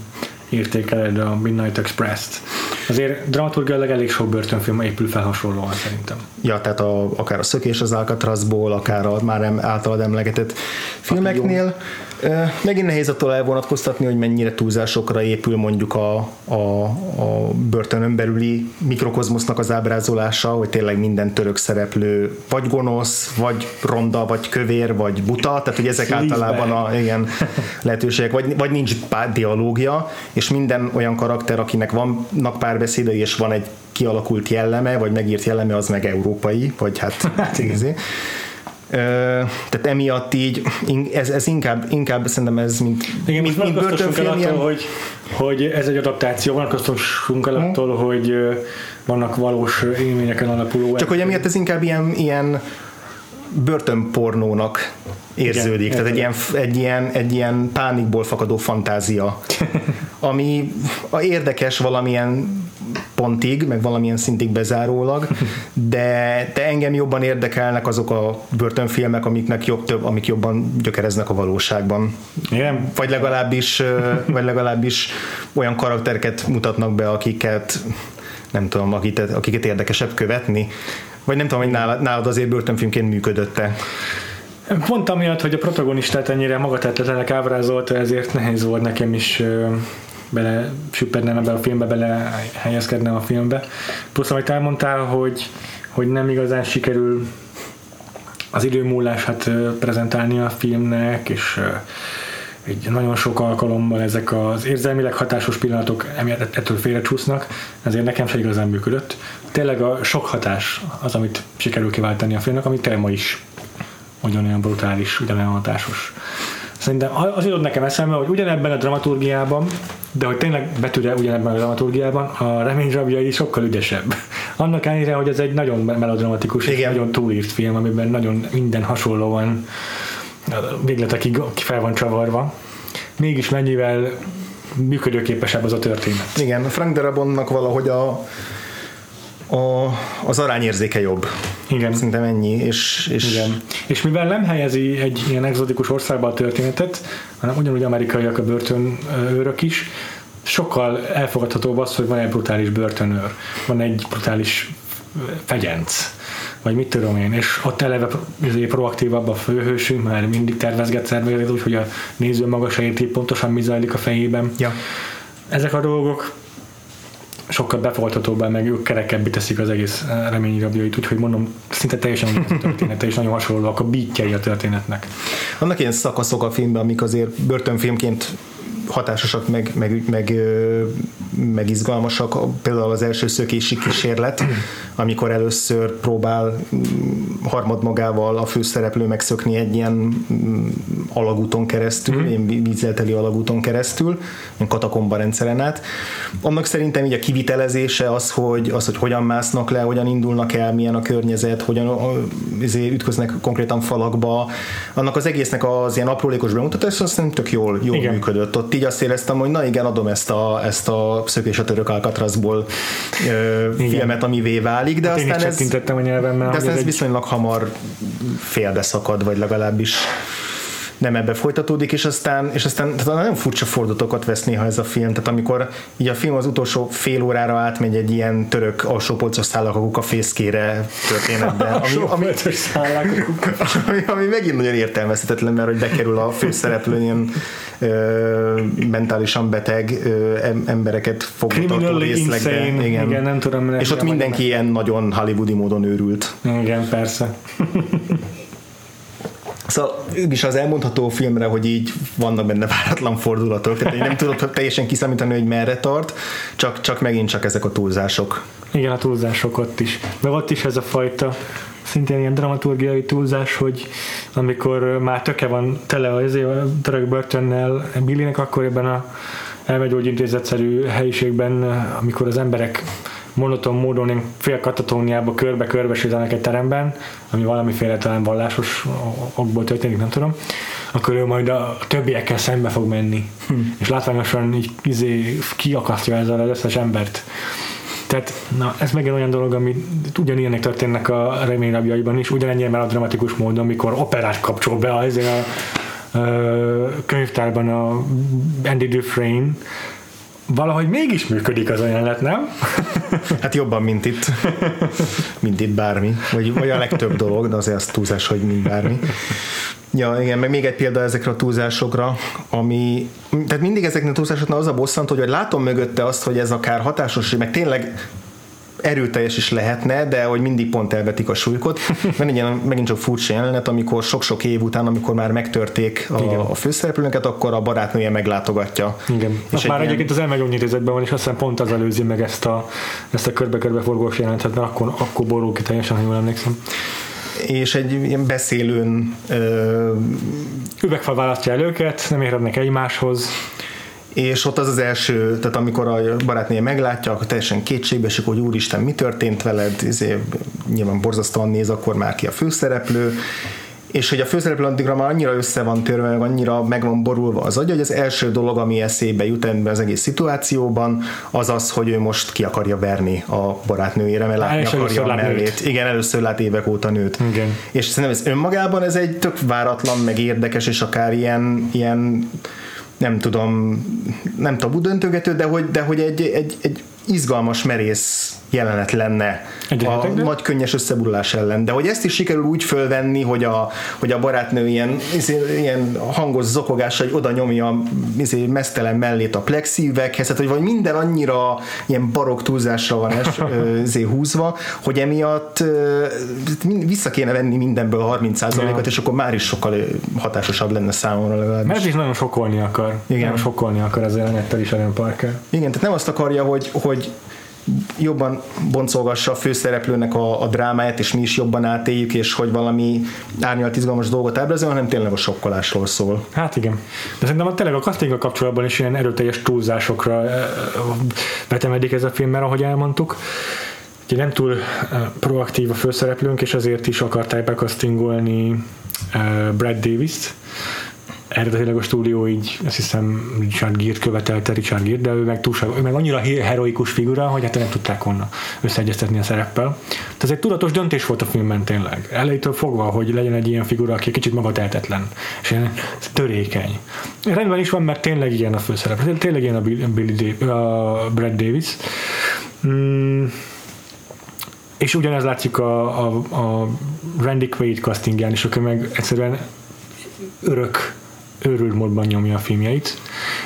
értékeled a Midnight Express-t? Azért dramaturgiailag elég sok börtönfilm épül fel hasonlóan szerintem. Ja, tehát a, akár a Szökés az Alcatrazból, akár a már általad emlegetett filmeknél. Megint nehéz attól elvonatkoztatni, hogy mennyire túlzásokra épül mondjuk a, a, a börtönön belüli mikrokozmosznak az ábrázolása, hogy tényleg minden török szereplő vagy gonosz, vagy ronda, vagy kövér, vagy buta, tehát hogy ezek Sleaze általában a igen, lehetőségek, vagy, vagy nincs pár dialógia, és minden olyan karakter, akinek vannak párbeszédei, és van egy kialakult jelleme, vagy megírt jelleme, az meg európai, vagy hát, hát igen tehát emiatt így ez, ez inkább, inkább szerintem ez mint, Igen, mint, mint börtönfilm. Attól, hogy, hogy ez egy adaptáció, vonatkoztassunk el attól, hmm. hogy vannak valós élményeken alapuló. Csak hogy emiatt ez inkább ilyen, ilyen börtönpornónak érződik, Igen, tehát egy ilyen, egy, ilyen, egy ilyen pánikból fakadó fantázia, ami érdekes valamilyen pontig, meg valamilyen szintig bezárólag, de, de engem jobban érdekelnek azok a börtönfilmek, amiknek jobb több, amik jobban gyökereznek a valóságban. Igen. Vagy legalábbis, vagy legalábbis olyan karaktereket mutatnak be, akiket nem tudom, akiket, akiket érdekesebb követni. Vagy nem tudom, hogy nálad, nálad azért börtönfilmként működött-e. Pont amiatt, hogy a protagonistát ennyire magatetletenek ábrázolta, ezért nehéz volt nekem is bele süppednem ebbe a filmbe, bele helyezkednem a filmbe. Plusz, amit elmondtál, hogy, hogy nem igazán sikerül az időmúlását prezentálni a filmnek, és egy nagyon sok alkalommal ezek az érzelmileg hatásos pillanatok emiatt ettől félrecsúsznak, ezért nekem sem igazán működött. Tényleg a sok hatás az, amit sikerül kiváltani a filmnek, ami tényleg ma is ugyanolyan brutális, ugyanolyan hatásos. Szerintem az jutott nekem eszembe, hogy ugyanebben a dramaturgiában, de hogy tényleg betűre ugyanebben a dramaturgiában, a remény rabjai sokkal ügyesebb. Annak ellenére, hogy ez egy nagyon melodramatikus, Igen. nagyon túlírt film, amiben nagyon minden hasonlóan végletekig fel van csavarva. Mégis mennyivel működőképesebb az a történet. Igen, Frank Darabonnak valahogy a a, az arányérzéke jobb. Igen. Szerintem ennyi. És, és... Igen. és mivel nem helyezi egy ilyen exotikus országba a történetet, hanem ugyanúgy amerikaiak a börtönőrök is, sokkal elfogadhatóbb az, hogy van egy brutális börtönőr, van egy brutális fegyenc, vagy mit tudom én, és ott eleve proaktívabb a főhősünk, már mindig tervezget szervezet, úgyhogy a néző maga se érti pontosan mi zajlik a fejében. Ja. Ezek a dolgok sokkal befogadhatóbbá, meg ők kerekebbé teszik az egész eh, reményrabjait, úgyhogy mondom, szinte teljesen a története, és nagyon hasonlóak a beatjei a történetnek. Vannak ilyen szakaszok a filmben, amik azért börtönfilmként hatásosak, meg, meg, meg, meg izgalmasak. Például az első szökési kísérlet, amikor először próbál mm, harmad magával a főszereplő megszökni egy ilyen mm, alagúton keresztül, mm-hmm. ilyen vízzelteli alagúton keresztül, ilyen katakomba rendszeren át. Annak szerintem így a kivitelezése az, hogy, az, hogy hogyan másznak le, hogyan indulnak el, milyen a környezet, hogyan izé, ütköznek konkrétan falakba. Annak az egésznek az ilyen aprólékos bemutatása azt szerintem tök jól, jól működött. Ott így azt éreztem, hogy na igen, adom ezt a, ezt a szökés a török Alcatrazból filmet, amivé válik, de hát aztán ez, a nyelvemmel, de aztán ez egy... viszonylag hamar félbeszakad, vagy legalábbis nem ebbe folytatódik, és aztán, és aztán tehát nagyon furcsa fordulatokat vesz néha ez a film, tehát amikor így a film az utolsó fél órára átmegy egy ilyen török alsópolcos szállak a fészkére történetben, ami, ami, ami, ami, megint nagyon értelmezhetetlen, mert hogy bekerül a főszereplő ilyen ö, mentálisan beteg ö, embereket fogvatartó részlegbe. Igen. igen, nem tudom. És ott mindenki ilyen nagyon hollywoodi módon őrült. Igen, persze. Szóval ők is az elmondható filmre, hogy így vannak benne váratlan fordulatok, tehát én nem tudok teljesen kiszámítani, hogy merre tart, csak, csak megint csak ezek a túlzások. Igen, a túlzások ott is. Meg ott is ez a fajta szintén ilyen dramaturgiai túlzás, hogy amikor már töke van tele az török börtönnel Billynek, akkor ebben a elmegyógyintézetszerű helyiségben, amikor az emberek monoton módon én fél katatóniába körbe-körbe sétálnak egy teremben, ami valamiféle talán vallásos okból történik, nem tudom, akkor ő majd a többiekkel szembe fog menni. Hm. És látványosan így izé, kiakasztja ezzel az összes embert. Tehát na, ez megint olyan dolog, ami ugyanilyenek történnek a reményrabjaiban is, ugyanennyire már a dramatikus módon, amikor operát kapcsol be az a, a, a könyvtárban a Andy Dufresne, valahogy mégis működik az a jelenet, nem? Hát jobban, mint itt. Mint itt bármi. Vagy, vagy a legtöbb dolog, de azért az túlzás, hogy mint bármi. Ja, igen, meg még egy példa ezekre a túlzásokra, ami, tehát mindig ezeknek a túlzásoknál az a bosszantó, hogy látom mögötte azt, hogy ez akár hatásos, meg tényleg erőteljes is lehetne, de hogy mindig pont elvetik a súlykot. Mert egy megint csak furcsa jelenet, amikor sok-sok év után, amikor már megtörték a, a főszereplőnket, akkor a barátnője meglátogatja. Igen. És már ilyen... egyébként az elmegyógyintézetben van, és aztán pont az előzi meg ezt a, ezt a körbe-körbe forgós jelenetet, mert akkor, akkor borul ki teljesen, ha jól emlékszem és egy ilyen beszélőn ö... üvegfal választja el őket, nem érhetnek egymáshoz és ott az az első, tehát amikor a barátnője meglátja, akkor teljesen kétségbe esik, hogy úristen, mi történt veled, ezért nyilván borzasztóan néz akkor már ki a főszereplő, és hogy a főszereplő addigra már annyira össze van törve, meg annyira meg van borulva az agya, hogy az első dolog, ami eszébe jut ebben az egész szituációban, az az, hogy ő most ki akarja verni a barátnőjére, mert látni akarja a mellét. Nőt. Igen, először lát évek óta nőt. Igen. És szerintem ez önmagában ez egy tök váratlan, meg érdekes, és akár ilyen, ilyen nem tudom, nem tabu döntögető, de hogy, de hogy egy, egy, egy izgalmas, merész jelenet lenne a de? nagy könnyes összeburulás ellen. De hogy ezt is sikerül úgy fölvenni, hogy a, hogy a barátnő ilyen, izé, ilyen hangos zokogással oda nyomja izé, mesztelen mellét a plexívekhez, tehát hogy vagy minden annyira ilyen barok túlzásra van es, izé, húzva, hogy emiatt vissza kéne venni mindenből 30%-ot, ja. és akkor már is sokkal hatásosabb lenne számomra legalábbis. Mert is nagyon sokkolni akar. Igen. Nagyon sokkolni akar ezzel a jelenettel is Aaron Parker. Igen, tehát nem azt akarja, hogy, hogy jobban boncolgassa a főszereplőnek a, a drámáját, és mi is jobban átéljük, és hogy valami árnyalt izgalmas dolgot ábrázol, hanem tényleg a sokkolásról szól. Hát igen. De szerintem a, tényleg a castinggal kapcsolatban is ilyen erőteljes túlzásokra vetemedik ez a film, mert ahogy elmondtuk, ugye nem túl proaktív a főszereplőnk, és ezért is akarták bekasztingolni Brad Davis-t, eredetileg a stúdió így azt hiszem Richard Gere követelte Richard Gere, de ő meg, túlság, ő meg annyira heroikus figura, hogy hát nem tudták volna összeegyeztetni a szereppel. Tehát ez egy tudatos döntés volt a filmben tényleg. Elejétől fogva, hogy legyen egy ilyen figura, aki kicsit magatehetetlen, és ilyen törékeny. Rendben is van, mert tényleg ilyen a főszerep. Tényleg ilyen a, Billy Dav- a Brad Davis. Mm, és ugyanez látszik a, a, a Randy Quaid castingján is, aki meg egyszerűen örök őrült módban nyomja a filmjeit.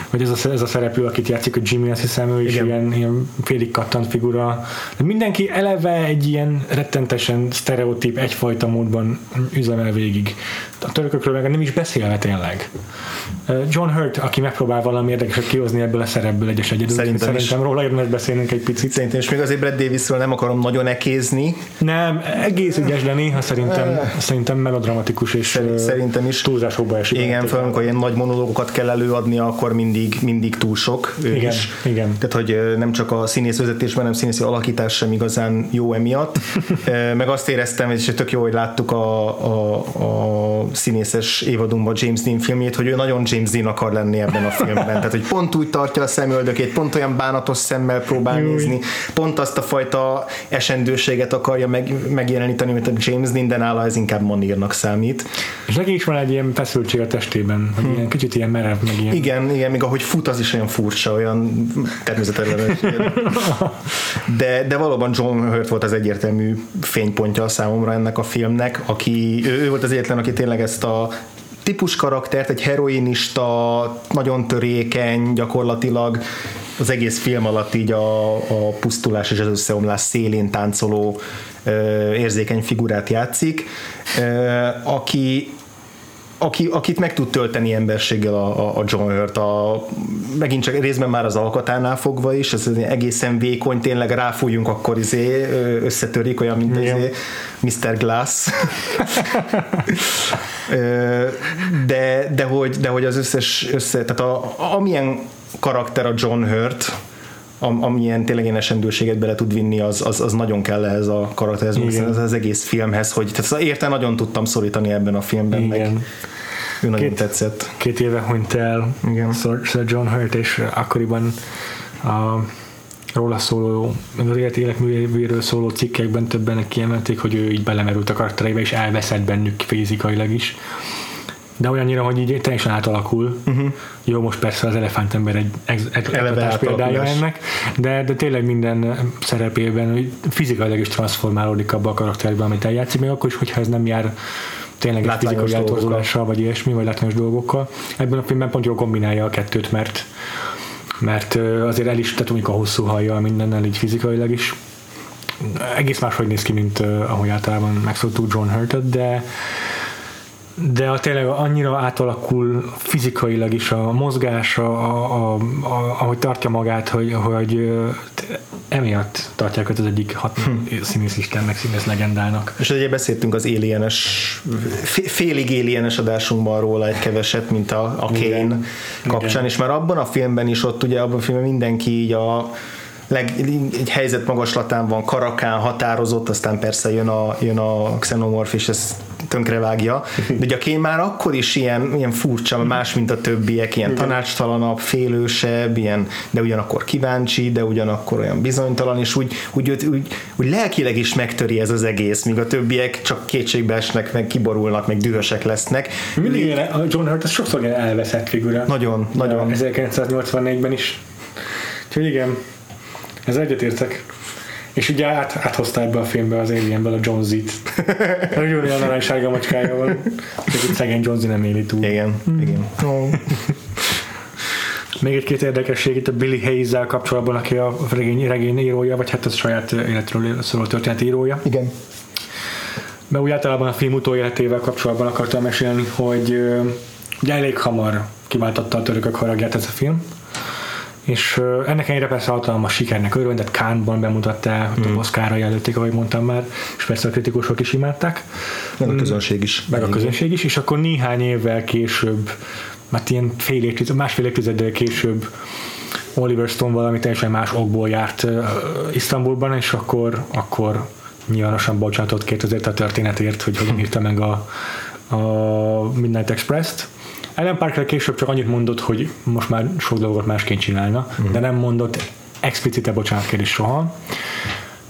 Vagy ez a, ez a szereplő, akit játszik, a Jimmy, azt hiszem, ő is Igen. ilyen, ilyen félig kattant figura. De mindenki eleve egy ilyen rettentesen sztereotíp, egyfajta módban üzemel végig. A törökökről meg nem is beszélve tényleg. John Hurt, aki megpróbál valami érdekeset kihozni ebből a szerepből egyes egyedül. Szerintem, Szerintem róla érdemes beszélnünk egy picit. Szerintem, és még azért Brad Davisről nem akarom nagyon ekézni. Nem, egész ügyes lenni, ha szerintem, szerintem melodramatikus és szerintem is túlzásokba esik. Igen, főleg, amikor ilyen nagy monológokat kell előadni, akkor mindig, mindig túl sok. Ő Igen, is. igen. Tehát, hogy nem csak a színész vezetésben, hanem színészi alakítás sem igazán jó emiatt. Meg azt éreztem, és tök jó, hogy láttuk a, a, a színészes évadunkban James Dean filmjét, hogy ő nagyon James Dean akar lenni ebben a filmben. Tehát, hogy pont úgy tartja a szemöldökét, pont olyan bánatos szemmel próbál Júj. nézni, pont azt a fajta esendőséget akarja meg, megjeleníteni, mint a James Dean, de nála ez inkább manírnak számít. És neki is van egy ilyen feszültség a testében, hogy ilyen kicsit ilyen merev, meg ilyen. Igen, igen, még ahogy fut, az is olyan furcsa, olyan természetellenes. De, de valóban John Hurt volt az egyértelmű fénypontja a számomra ennek a filmnek, aki, ő, ő volt az egyetlen, aki tényleg ezt a típus karaktert, egy heroinista, nagyon törékeny, gyakorlatilag az egész film alatt így a, a pusztulás és az összeomlás szélén táncoló ö, érzékeny figurát játszik, ö, aki aki, akit meg tud tölteni emberséggel a, a John Hurt, a, megint csak részben már az alkatánál fogva is, ez egészen vékony, tényleg ráfújunk, akkor izé összetörik, olyan, mint Igen. izé, Mr. Glass. De, de, hogy, de hogy az összes, össze, tehát a, amilyen karakter a John Hurt, am, amilyen tényleg ilyen esendőséget bele tud vinni, az, az, az nagyon kell ehhez a karakterhez, Igen. az, egész filmhez, hogy tehát érte nagyon tudtam szorítani ebben a filmben, meg Igen. ő nagyon Két- tetszett. Két éve hunyt el Igen. Sir Sir John Hurt, és akkoriban a róla szóló, meg az élet életművéről szóló cikkekben többen kiemelték, hogy ő így belemerült a karaktereibe, és elveszett bennük fizikailag is. De olyannyira, hogy így teljesen átalakul. Uh-huh. Jó, most persze az elefántember egy ex- példája ennek, de, de tényleg minden szerepében fizikailag is transformálódik abba a karakterbe, amit eljátszik, még akkor is, hogyha ez nem jár tényleg fizikai eltorzulással, vagy ilyesmi, vagy látványos dolgokkal. Ebben a filmben pont jól kombinálja a kettőt, mert mert azért el is, mondjuk a hosszú hajjal mindennel így fizikailag is egész máshogy néz ki, mint ahogy általában megszoktuk John Hurtot, de de a tényleg annyira átalakul fizikailag is a mozgása, a, a, a, ahogy tartja magát, hogy, hogy emiatt tartják őt az egyik hat Hm. színészistennek, színész legendának. És ugye beszéltünk az alienes, fé- félig alienes adásunkban róla egy keveset, mint a, a Kane kapcsán, Igen. és már abban a filmben is ott ugye abban a filmben mindenki így a leg, egy helyzet magaslatán van, karakán, határozott, aztán persze jön a, jön a Xenomorph, és ez tönkrevágja. De ugye a Kane már akkor is ilyen, ilyen furcsa, más, mint a többiek, ilyen tanácstalanabb, félősebb, ilyen, de ugyanakkor kíváncsi, de ugyanakkor olyan bizonytalan, és úgy, úgy, úgy, úgy, úgy lelkileg is megtöri ez az egész, míg a többiek csak kétségbe esnek, meg kiborulnak, meg dühösek lesznek. Mindig ilyen, a John Hurt az sokszor ilyen elveszett figura. Nagyon, nagyon. 1984-ben is. Úgyhogy igen, ez egyetértek. És ugye át, áthozta ebbe a filmbe az Alienből a John Z-t. Nagyon olyan aranysárga macskája van. Csak itt szegény John Z nem éli túl. Igen, igen. Még egy-két érdekesség itt a Billy Hayes-zel kapcsolatban, aki a regény, regény írója, vagy hát a saját életről szóló történet írója. Igen. Mert úgy általában a film utóéletével kapcsolatban akartam mesélni, hogy ugye elég hamar kiváltotta a törökök haragját ez a film, és ennek ellenére persze hatalmas sikernek örvendett, Cannes-ban bemutatták, mm. Oscarra jelölték, ahogy mondtam már, és persze a kritikusok is imádták, Meg a közönség is. meg a közönség is, és akkor néhány évvel később, mert ilyen fél évtized, másfél évtizeddel később Oliver Stone valami teljesen más okból járt uh, Isztambulban, és akkor, akkor nyilvánosan bocsátott két azért a történetért, hogy hogyan írta meg a, a Midnight Express-t. Ellen Parker később csak annyit mondott, hogy most már sok dolgot másként csinálna, mm. de nem mondott explicite bocsánatkérés soha.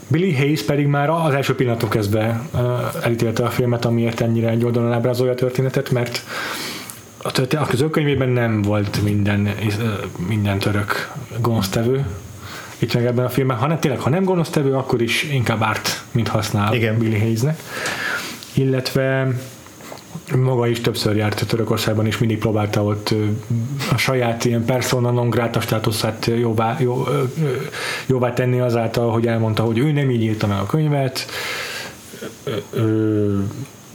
Billy Hayes pedig már az első pillanatok kezdve elítélte a filmet, amiért ennyire egy oldalon ábrázolja a történetet, mert a, történet, a közölkönyvében nem volt minden, minden török gonosztevő, itt meg ebben a filmben, hanem tényleg, ha nem gonosztevő, akkor is inkább árt, mint használ Igen. Billy Hayesnek. Illetve maga is többször járt Törökországban, és mindig próbálta ott a saját ilyen persona non grata státuszát jóvá, jó, jóvá tenni azáltal, hogy elmondta, hogy ő nem így írta meg a könyvet,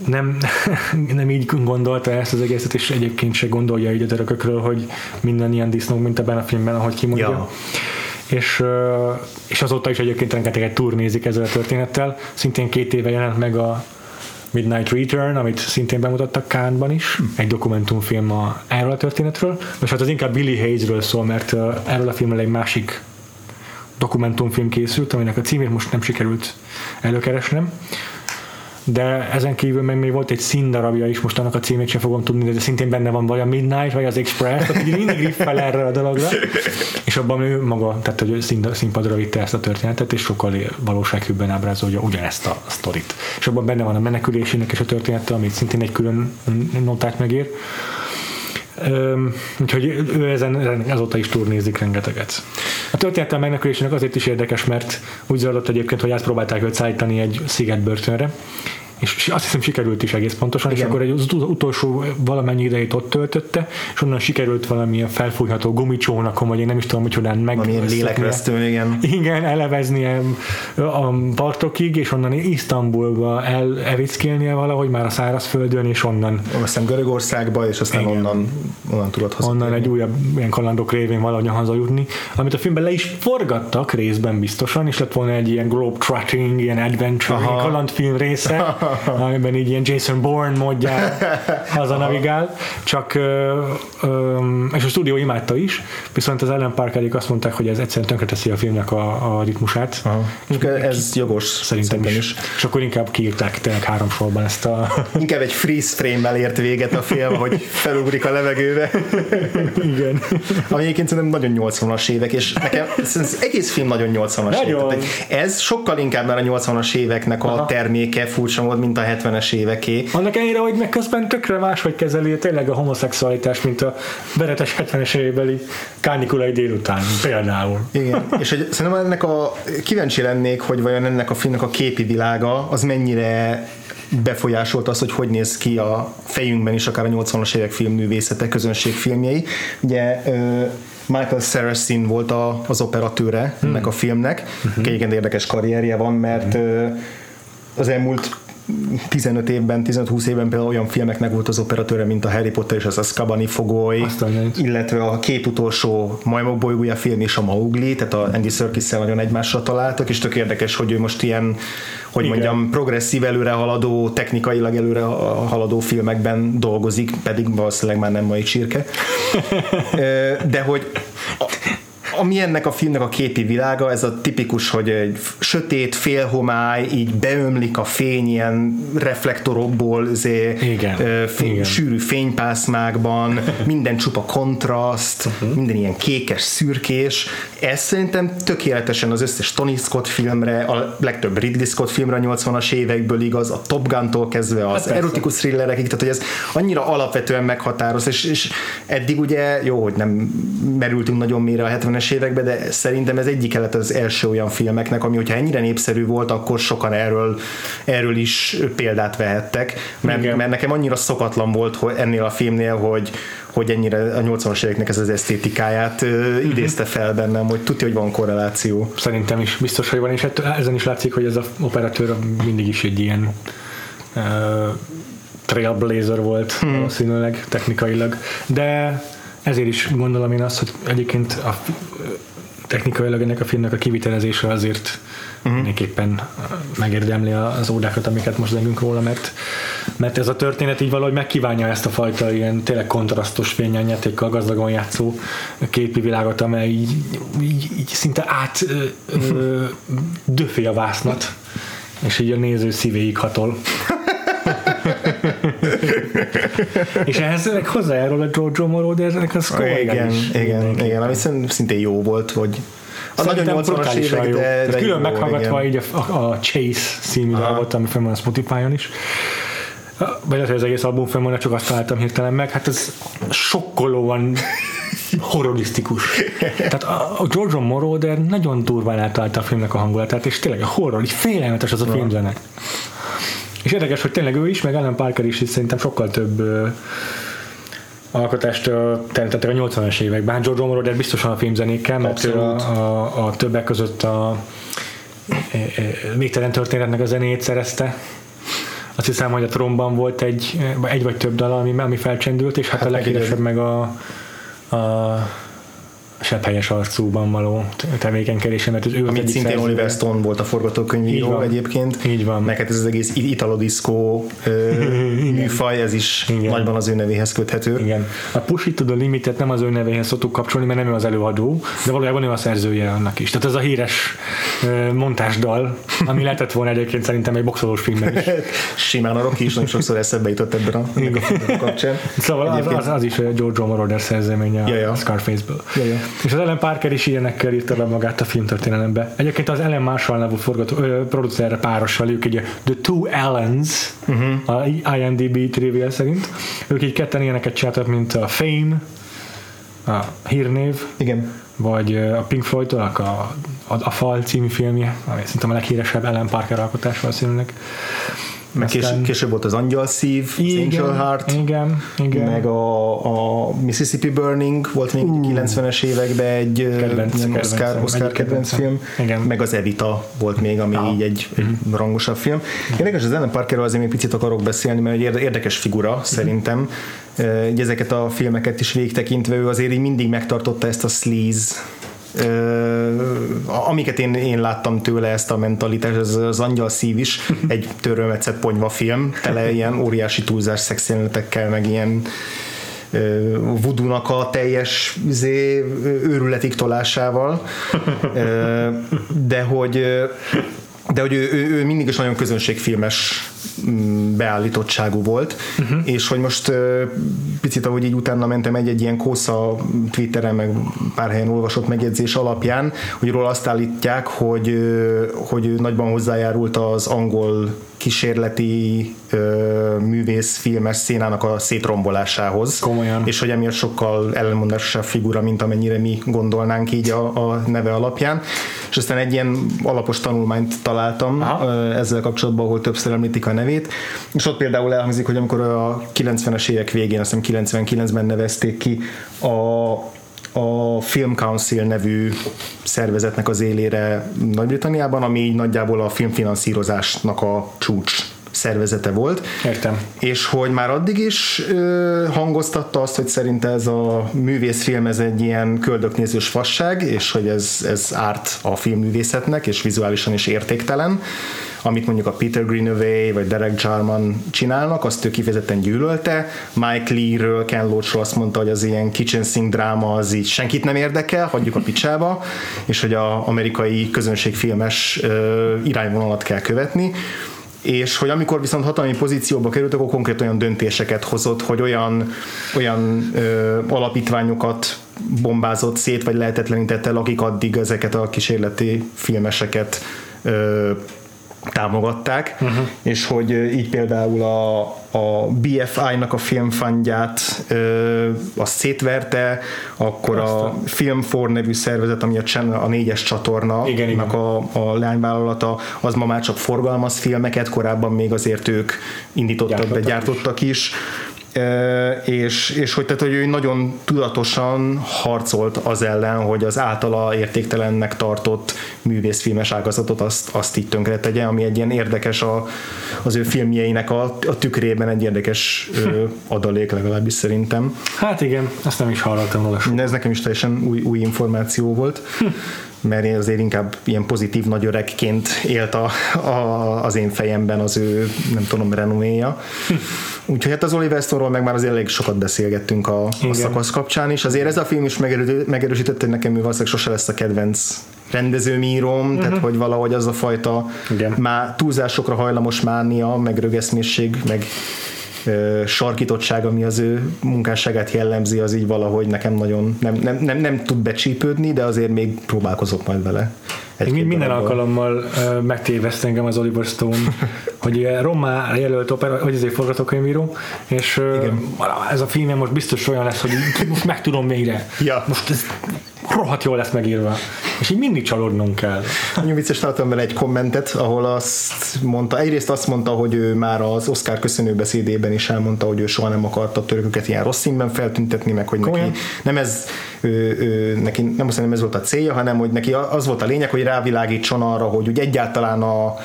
nem, nem így gondolta ezt az egészet, és egyébként se gondolja így a törökökről, hogy minden ilyen disznó, mint ebben a filmben, ahogy kimondja. Ja. És, és azóta is egyébként rengeteget turnézik ezzel a történettel. Szintén két éve jelent meg a Midnight Return, amit szintén bemutattak Cannes-ban is, hm. egy dokumentumfilm a, erről a történetről. Most hát az inkább Billy Hayesről szól, mert erről a filmről egy másik dokumentumfilm készült, aminek a címét most nem sikerült előkeresnem de ezen kívül meg még volt egy színdarabja is, most annak a címét sem fogom tudni, de szintén benne van vagy a Midnight, vagy az Express, tehát mindig riffel erre a dologra, és abban ő maga, tehát hogy színpadra vitte ezt a történetet, és sokkal valósághűbben ábrázolja ugyanezt a sztorit. És abban benne van a menekülésének és a története, amit szintén egy külön notát megér. Um, úgyhogy ő ezen azóta is turnézik rengeteget. A történetem menekülésének azért is érdekes, mert úgy zajlott egyébként, hogy átpróbálták őt szállítani egy szigetbörtönre, és azt hiszem sikerült is egész pontosan, Igen. és akkor egy az utolsó valamennyi idejét ott töltötte, és onnan sikerült valamilyen felfújható gumicsónakon, vagy én nem is tudom, hogy hogyan meg... Valamilyen igen. Igen, eleveznie a partokig, és onnan Isztambulba el, evickélnie valahogy már a szárazföldön, és onnan... Aztán Görögországba, és aztán igen. onnan, onnan tudott haza. Onnan egy újabb ilyen kalandok révén valahogy hazajutni, amit a filmben le is forgattak részben biztosan, és lett volna egy ilyen globe-trotting, ilyen adventure, kalandfilm része, amiben így ilyen Jason Bourne módján haza navigál, csak és a stúdió imádta is, viszont az Ellen Parkerik azt mondták, hogy ez egyszerűen tönkreteszi a filmnek a, a ritmusát. Aha. És ez ki, jogos szerintem is. is. És akkor inkább kiírták tényleg három sorban ezt a... Inkább egy freeze frame-mel ért véget a film, hogy felugrik a levegőbe. Igen. Ami egyébként szerintem nagyon 80-as évek, és nekem az egész film nagyon 80-as évek. Ez sokkal inkább már a 80-as éveknek a Aha. terméke furcsa mód, mint a 70-es éveké. Annak ennyire, hogy meg közben tökre máshogy kezeli tényleg a homoszexualitás, mint a veretes 70-es évekbeli kánikulai délután például. Igen, és hogy szerintem ennek a kíváncsi lennék, hogy vajon ennek a filmnek a képi világa az mennyire befolyásolt az, hogy hogy néz ki a fejünkben is, akár a 80-as évek filmművészete, közönségfilmjei. Ugye Michael Saracen volt a, az operatőre hmm. ennek a filmnek, uh-huh. egyébként érdekes karrierje van, mert hmm. az elmúlt 15 évben, 15-20 évben például olyan filmeknek volt az operatőre, mint a Harry Potter és az a Skabani fogoly, Aztán illetve a két utolsó Majmok bolygója film és a Maugli, tehát a Andy serkis nagyon egymásra találtak, és tök érdekes, hogy ő most ilyen, hogy Igen. mondjam, progresszív előre haladó, technikailag előre haladó filmekben dolgozik, pedig valószínűleg már nem mai csirke. De hogy ami ennek a filmnek a képi világa, ez a tipikus, hogy egy sötét, félhomály, így beömlik a fény ilyen reflektorokból, zé, igen, fény, igen. sűrű fénypászmákban, minden csupa kontraszt, uh-huh. minden ilyen kékes, szürkés. Ez szerintem tökéletesen az összes Tony Scott filmre, a legtöbb Ridley Scott filmre a 80-as évekből igaz, a Top Gun-tól kezdve az hát erotikus thrillerekig, tehát hogy ez annyira alapvetően meghatároz, és, és eddig ugye, jó, hogy nem merültünk nagyon mélyre a 70-es 70-es években, de szerintem ez egyik lett az első olyan filmeknek, ami hogyha ennyire népszerű volt, akkor sokan erről, erről is példát vehettek, mert, mert nekem annyira szokatlan volt hogy ennél a filmnél, hogy, hogy ennyire a 80-as éveknek ez az esztétikáját uh, idézte fel bennem, hogy tudja, hogy van korreláció. Szerintem is biztos, hogy van, és ezen is látszik, hogy ez a operatőr mindig is egy ilyen uh, trailblazer volt hmm. valószínűleg technikailag, de ezért is gondolom én azt, hogy egyébként a technikailag ennek a filmnek a kivitelezése azért uh-huh. mindenképpen megérdemli az ódákat, amiket most zengünk róla, mert, mert ez a történet így valahogy megkívánja ezt a fajta ilyen tényleg kontrasztos fényelnyátékkal gazdagon játszó képi világot, amely így, így, így szinte át ö, döfi a vásznat, és így a néző szívéig hatol. és ehhez meg hozzájárul a Jojo Morodernek a score igen, is. Igen, igen, igen, ami szintén jó volt, hogy a nagyon 80-as évek, de, de külön meghallgatva így a, a, a Chase című dalgot, ami fenn van a Spotify-on is, vagy lehet, hogy az egész album fenn csak azt találtam hirtelen meg, hát ez sokkolóan horrorisztikus. Tehát a, a George Moroder nagyon durván eltalálta a filmnek a hangulatát, és tényleg a horror, így félelmetes az a filmzene. És érdekes, hogy tényleg ő is, meg Alan Parker is, is szerintem sokkal több uh, alkotást teremtettek a 80-as években. George Moroder biztosan a filmzenékkel, mert a, a, a többek között a Végtelen történetnek a zenét szerezte. Azt hiszem, hogy a tromban volt egy, egy vagy több dal, ami, ami felcsendült, és hát, hát a leghíresebb meg a, a sebb helyes arcúban való tevékenykedése, mert az ő Amit szintén szerzője. Oliver Stone volt a forgatókönyvíró egyébként. Így van. Meg hát ez az egész italodiszkó műfaj, ez is Igen. nagyban az ő nevéhez köthető. Igen. A Push It to the Limitet nem az ő nevéhez szoktuk kapcsolni, mert nem ő az előadó, de valójában ő a szerzője annak is. Tehát ez a híres montásdal, ami lehetett volna egyébként szerintem egy boxolós filmben is. Simán a Rocky is nagyon sokszor eszembe jutott ebben a, a kapcsán. Szóval az, az, az, is George Moroder szerzeménye ja, ja. a Scarface-ből. Ja, ja. És az Ellen Parker is ilyenekkel írta be magát a filmtörténelembe. Egyébként az Ellen Marshall nevű forgató, ö, producerre párossal, ők egy The Two Ellens, uh-huh. a IMDb trivia szerint. Ők így ketten ilyeneket csináltak, mint a Fame, a hírnév, Igen. vagy a Pink floyd a, a, a Fal című filmje, ami szerintem a leghíresebb Ellen Parker alkotás valószínűleg. Meg később, később volt az Angyal Szív, igen, Angel Heart, igen, igen. meg a, a Mississippi Burning volt még uh, 90-es években egy kedvenc, ilyen kedvenc, Oscar, Oscar kedvenc film, igen. meg az Evita volt még, ami ah. így egy, egy uh-huh. rangosabb film. Érdekes, az Ellen Parkerről azért még picit akarok beszélni, mert egy érdekes figura uh-huh. szerintem. Így ezeket a filmeket is végtekintve ő azért így mindig megtartotta ezt a sleaze amiket én, én láttam tőle ezt a mentalitást, az, az Angyal Szív is egy törölmetszett ponyva film, tele ilyen óriási túlzás szexjelenetekkel, meg ilyen vudunak a teljes zé, őrületig tolásával, de hogy de hogy ő, ő, ő mindig is nagyon közönségfilmes mm, beállítottságú volt, uh-huh. és hogy most picit ahogy így utána mentem egy-egy ilyen kósza Twitteren, meg pár helyen olvasott megjegyzés alapján, hogy róla azt állítják, hogy, hogy nagyban hozzájárult az angol kísérleti ö, művész filmes szénának a szétrombolásához. Komolyan. És hogy emiatt sokkal ellenmondásosabb figura, mint amennyire mi gondolnánk így a, a neve alapján. És aztán egy ilyen alapos tanulmányt találtam Aha. ezzel kapcsolatban, ahol többször említik a nevét. És ott például elhangzik, hogy amikor a 90-es évek végén, azt hiszem 99-ben nevezték ki a a Film Council nevű szervezetnek az élére Nagy-Britanniában, ami így nagyjából a filmfinanszírozásnak a csúcs szervezete volt. Értem. És hogy már addig is ö, hangoztatta azt, hogy szerinte ez a művészfilm ez egy ilyen köldöknézős fasság, és hogy ez, ez árt a filmművészetnek, és vizuálisan is értéktelen amit mondjuk a Peter Greenaway vagy Derek Jarman csinálnak, azt ő kifejezetten gyűlölte. Mike Lee-ről, Ken Loach azt mondta, hogy az ilyen kitchen sink dráma az így senkit nem érdekel, hagyjuk a picsába, és hogy a amerikai közönségfilmes irányvonalat kell követni és hogy amikor viszont hatalmi pozícióba került, akkor konkrét olyan döntéseket hozott, hogy olyan, olyan ö, alapítványokat bombázott szét, vagy lehetetlenítette el, akik addig ezeket a kísérleti filmeseket ö, támogatták, uh-huh. és hogy így például a, a BFI-nak a filmfundját ö, azt szétverte, akkor Aztán. a Film 4 nevű szervezet, ami a, channel, a négyes csatorna, igen, igen. A, a leányvállalata, az ma már csak forgalmaz filmeket, korábban még azért ők indítottak, gyártottak de gyártottak is. is és, és hogy, tehát, hogy ő nagyon tudatosan harcolt az ellen, hogy az általa értéktelennek tartott művészfilmes ágazatot azt, azt így tönkre tegye, ami egy ilyen érdekes a, az ő filmjeinek a, a tükrében egy érdekes adalék legalábbis szerintem. Hát igen, ezt nem is hallottam róla. Ez nekem is teljesen új, új információ volt. Hm mert én azért inkább ilyen pozitív nagy öregként élt a, a, az én fejemben az ő, nem tudom, renoméja. Úgyhogy hát az Oliver Stone-ról meg már azért elég sokat beszélgettünk a, a szakasz kapcsán is. Azért ez a film is megerősített, hogy nekem ő valószínűleg sose lesz a kedvenc rendezőmírom, uh-huh. tehát hogy valahogy az a fajta Igen. már túlzásokra hajlamos mánia, meg rögeszmésség, meg sarkítottság, ami az ő munkásságát jellemzi, az így valahogy nekem nagyon nem, nem, nem, nem tud becsípődni, de azért még próbálkozok majd vele. Egy minden darabban. alkalommal uh, megtéveszt engem az Oliver Stone, hogy Romá jelölt opera, hogy ezért forgatókönyvíró, és uh, ez a film most biztos olyan lesz, hogy most meg tudom végre. Ja. Most ez rohadt jól lesz megírva. És így mindig csalódnunk kell. Nagyon vicces találtam vele egy kommentet, ahol azt mondta, egyrészt azt mondta, hogy ő már az Oscar köszönő beszédében is elmondta, hogy ő soha nem akarta a törököket ilyen rossz színben feltüntetni, meg hogy neki nem ez, ő, ő, neki nem azt nem ez volt a célja, hanem hogy neki az volt a lényeg, hogy rávilágítson arra, hogy úgy egyáltalán a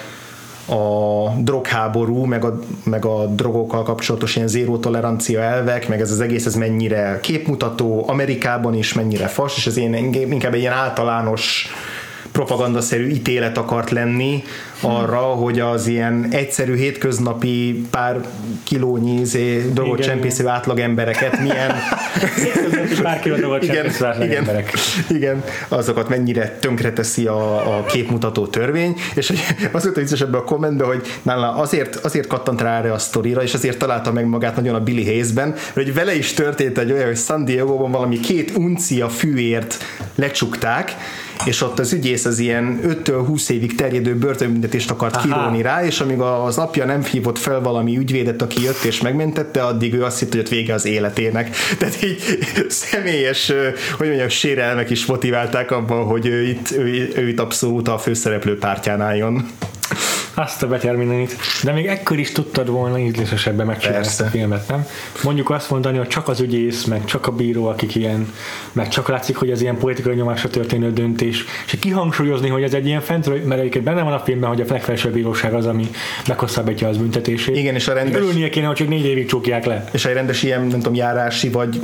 a drogháború, meg a, meg a drogokkal kapcsolatos ilyen zéró tolerancia elvek, meg ez az egész ez mennyire képmutató, Amerikában is mennyire fas, és ez én inkább egy ilyen általános propagandaszerű ítélet akart lenni arra, hogy az ilyen egyszerű hétköznapi pár kilónyi izé, dolgot csempésző átlag embereket milyen pár kiló dolgot igen, igen, emberek. igen, azokat mennyire tönkreteszi a, a képmutató törvény, és az volt a vicces ebben a kommentben, hogy nála azért, azért kattant rá erre a sztorira, és azért találta meg magát nagyon a Billy Hayes-ben, hogy vele is történt egy olyan, hogy San Diego-ban valami két uncia fűért lecsukták, és ott az ügyész az ilyen 5-től 20 évig terjedő börtönbüntetést akart Aha. kiróni rá, és amíg az apja nem hívott fel valami ügyvédet, aki jött és megmentette, addig ő azt hitt, hogy ott vége az életének. Tehát így személyes, hogy mondjam, sérelmek is motiválták abban, hogy ő itt, ő, ő itt abszolút a főszereplő pártján álljon. Azt a beterminanit. De még ekkor is tudtad volna ízlésesebben megcsinálni ezt a filmet, nem? Mondjuk azt mondani, hogy csak az ügyész, meg csak a bíró, akik ilyen, meg csak látszik, hogy ez ilyen politikai nyomásra történő döntés. És kihangsúlyozni, hogy ez egy ilyen fentről, mert egyébként benne van a filmben, hogy a legfelsőbb bíróság az, ami meghosszabbítja az büntetését. Igen, és a rendes... Örülnie kéne, hogy csak négy évig csukják le. És egy rendes ilyen, nem tudom, járási vagy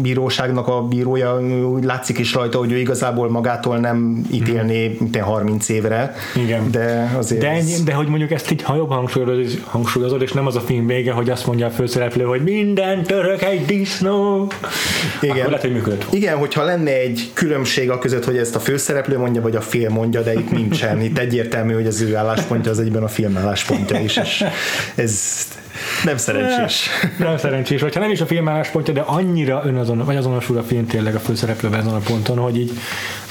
bíróságnak a bírója úgy látszik is rajta, hogy ő igazából magától nem ítélné hmm. 30 évre. Igen. De azért... De, ennyi, de hogy mondjuk ezt így ha jobb hangsúlyozod, hangsúlyozod, és nem az a film vége, hogy azt mondja a főszereplő, hogy minden török egy disznó, igen. akkor lehet, hogy működött. Igen, hogyha lenne egy különbség a között, hogy ezt a főszereplő mondja, vagy a film mondja, de itt nincsen. Itt egyértelmű, hogy az ő álláspontja az egyben a film álláspontja is, és ez nem szerencsés. Nem szerencsés, hogyha nem is a film álláspontja, de annyira önazon, vagy azonosul a film tényleg a főszereplővel ezen a ponton, hogy így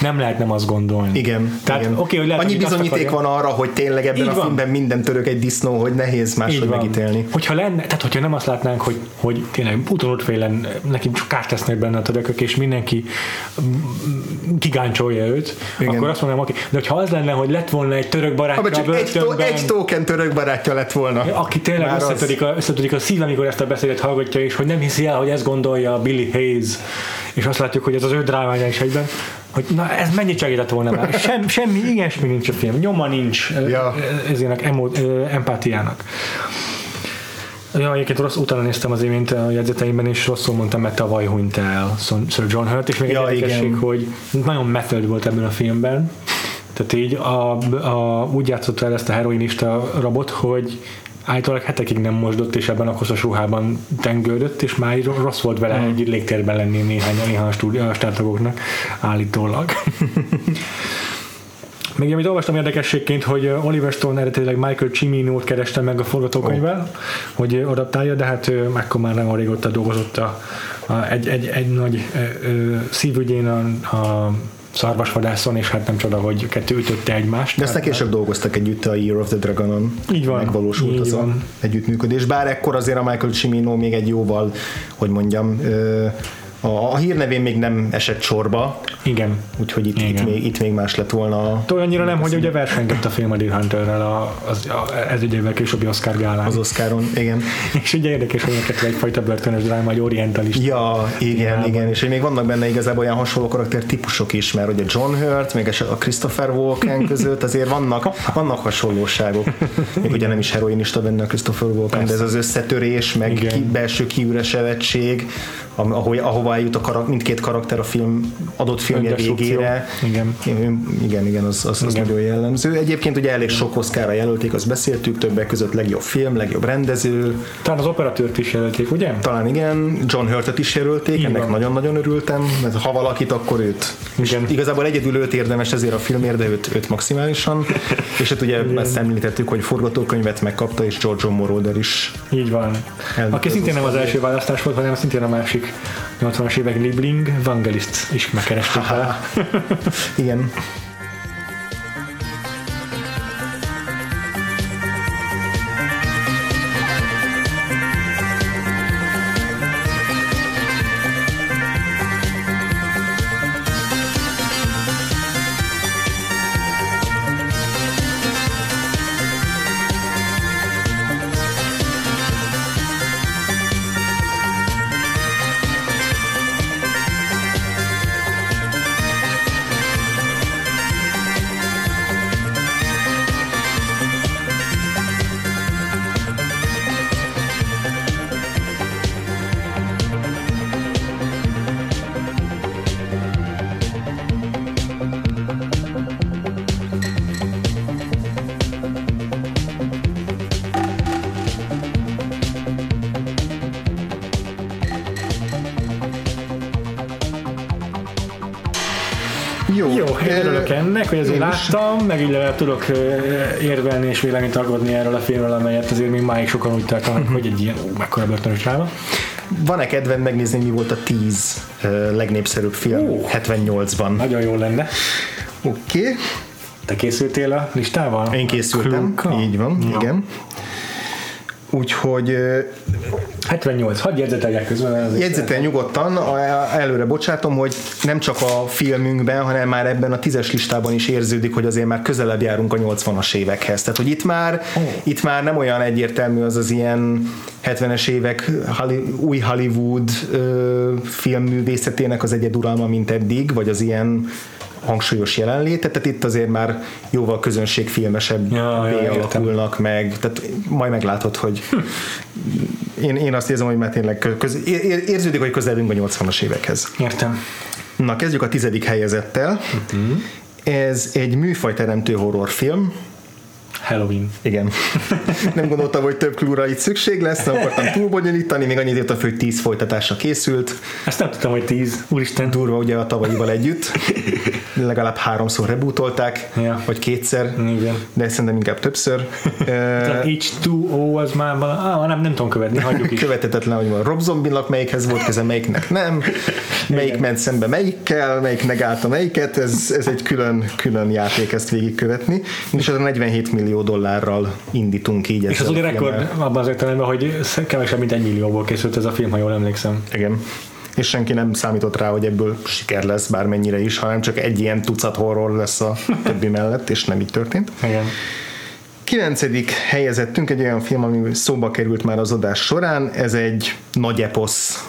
nem lehet nem azt gondolni. Igen. Tehát, igen. Okay, hogy lehet, Annyi bizonyíték van arra, hogy tényleg ebben így a van. filmben minden török egy disznó, hogy nehéz máshogy megítélni. Hogyha lenne, tehát hogyha nem azt látnánk, hogy, hogy tényleg félen neki csak kárt tesznek benne a törökök, és mindenki kigáncsolja őt, igen. akkor azt mondanám, oké. De hogyha az lenne, hogy lett volna egy török barátja csak egy, tó, egy token török barátja lett volna. Aki tényleg összetörik a, összetörik a szív, amikor ezt a beszédet hallgatja, és hogy nem hiszi el, hogy ezt gondolja Billy Hayes, és azt látjuk, hogy ez az ő drámája is egyben, hogy na ez mennyit segített volna már. Sem, semmi ilyesmi nincs a film, nyoma nincs ja. ezének emo, empátiának. Ja, egyébként rossz, utána néztem az imént a jegyzeteimben, és rosszul mondtam, mert tavaly hunyt el Sir John Hurt, és még ja, egy érdekesség, hogy nagyon method volt ebben a filmben. Tehát így a, a, úgy játszott el ezt a heroinista rabot, hogy állítólag hetekig nem mosdott, és ebben a koszos ruhában tengődött, és már rossz volt vele mm. egy légtérben lenni néhány, néhány a startagoknak állítólag. Még amit olvastam érdekességként, hogy Oliver Stone eredetileg Michael Cimino-t kereste meg a forgatókönyvvel, oh. hogy adaptálja, de hát ő akkor már nem régóta dolgozott a, a, egy, egy, egy nagy szívügyén a, a szarvasvadászon, és hát nem csoda, hogy kettő ütötte egymást. De aztán később dolgoztak együtt a Year of the Dragonon. Így van. Megvalósult így az van. együttműködés. Bár ekkor azért a Michael Cimino még egy jóval, hogy mondjam, a, a hírnevén még nem esett sorba. Igen. Úgyhogy itt, Igen. itt, még, itt még más lett volna. Olyannyira nem, hogy ugye versengett a film a Deer Hunterrel a, az, a, ez egy évvel későbbi Oscar gálán. Az Oscaron, igen. és ugye érdekes, hogy neked egyfajta börtönös dráma, egy orientalista. Ja, igen, igen, igen, és még vannak benne igazából olyan hasonló karakter típusok is, mert ugye John Hurt, még a Christopher Walken között azért vannak, vannak hasonlóságok. Még ugye nem is heroinista benne a Christopher Walken, Persze. de ez az összetörés, meg ki, belső kiüresedettség, ahol, ahova eljut a karak, mindkét karakter a film adott filmje végére. Igen. Igen, igen, az, az, az igen. nagyon jellemző. Egyébként ugye elég sok oszkára jelölték, azt beszéltük, többek között legjobb film, legjobb rendező. Talán az operatőrt is jelölték, ugye? Talán igen, John Hurtet is jelölték, Igen. ennek nagyon-nagyon örültem, mert ha valakit, akkor őt. Igen. És igazából egyedül őt érdemes ezért a filmért, de őt, őt maximálisan. és hát ugye igen. ezt említettük, hogy forgatókönyvet megkapta, és George Moroder is. Így van. Aki szintén nem az első választás volt, hanem szintén a másik 80-as évek Libling, Vangelist is megkerestük Igen. Örülök ennek, hogy azért láttam, meg így legalább tudok érvelni és véleményt alkotni erről a filmről, amelyet azért még máig sokan úgy tartanak, hogy egy ilyen, ú, mekkora börtönös dráma. Van-e kedved megnézni, mi volt a 10 ö, legnépszerűbb film Ó. 78-ban? Nagyon jó lenne. Oké, okay. Te készültél a listával? én készültem, Klunka? így van, Ja. igen. Úgyhogy 78, hadd jegyzeteljek közben. Jegyzetel nyugodtan, előre bocsátom, hogy nem csak a filmünkben, hanem már ebben a tízes listában is érződik, hogy azért már közelebb járunk a 80-as évekhez. Tehát, hogy itt már, Ó. itt már nem olyan egyértelmű az az ilyen 70-es évek új Hollywood ö, filmművészetének az egyeduralma, mint eddig, vagy az ilyen hangsúlyos jelenléte, tehát itt azért már jóval közönségfilmesebb Ja, ja, értem. alakulnak meg, tehát majd meglátod, hogy én, én azt érzem, hogy már tényleg kö- köz, ér, érződik, hogy közelünk a 80-as évekhez. Értem. Na, kezdjük a tizedik helyezettel. Uh-huh. Ez egy műfajteremtő horrorfilm. Halloween. Igen. Nem gondoltam, hogy több klúra itt szükség lesz, nem akartam túlbonyolítani, még annyit írtam, hogy 10 folytatása készült. Ezt nem tudtam, hogy 10. Úristen. Durva ugye a tavalyival együtt. Legalább háromszor rebootolták, Ja. vagy kétszer, Igen. de szerintem inkább többször. Ö, Az H2O az már vala, ah, nem, nem tudom követni, hagyjuk is. követhetetlen, hogy van Rob Zombie-nak melyikhez volt köze, melyiknek nem, melyik ment szembe melyikkel, melyik negálta melyiket, ez, ez egy külön, külön játék ezt végigkövetni, és ez a 47 millió dollárral indítunk így. És az ugye rekord abban az értelemben, hogy kevesebb, mint egy millióból készült ez a film, ha jól emlékszem. Igen. És senki nem számított rá, hogy ebből siker lesz bármennyire is, hanem csak egy ilyen tucat horror lesz a többi mellett, és nem így történt. Igen. Kilencedik helyezettünk egy olyan film, ami szóba került már az adás során, ez egy nagy eposz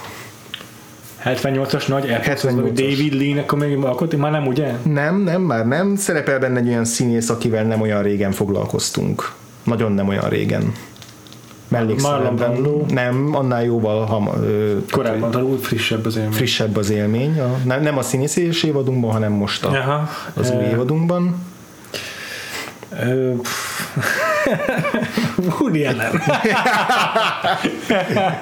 78-as nagy eposz, 78-as. David Lee-nek akkor még alkotti, már nem ugye? Nem, nem, már nem. Szerepel benne egy olyan színész, akivel nem olyan régen foglalkoztunk. Nagyon nem olyan régen. Mellékszerepben. Marlon Brando? Nem, annál jóval hama, ö, Korábban, úgy frissebb az élmény. frissebb az élmény. A, nem, nem a színészés évadunkban, hanem most a, Aha. az új Ö, évadunkban. Woody Allen.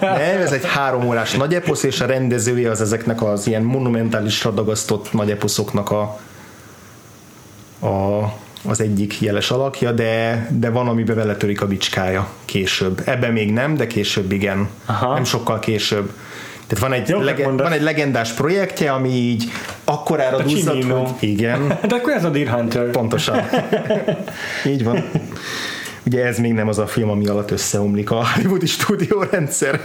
Nem, ez egy három órás nagy eposz, és a rendezője az ezeknek az ilyen monumentális radagasztott nagy eposzoknak a, a, az egyik jeles alakja, de, de van, amiben beletörik a bicskája később. Ebben még nem, de később igen. Aha. Nem sokkal később. Tehát van egy, Jó, lege, mondasz. van egy legendás projektje, ami így akkorára A duzzad, Cimino. hogy igen, De akkor ez a Deer Hunter. pontosan. így van. Ugye ez még nem az a film, ami alatt összeomlik a Hollywoodi stúdiórendszer.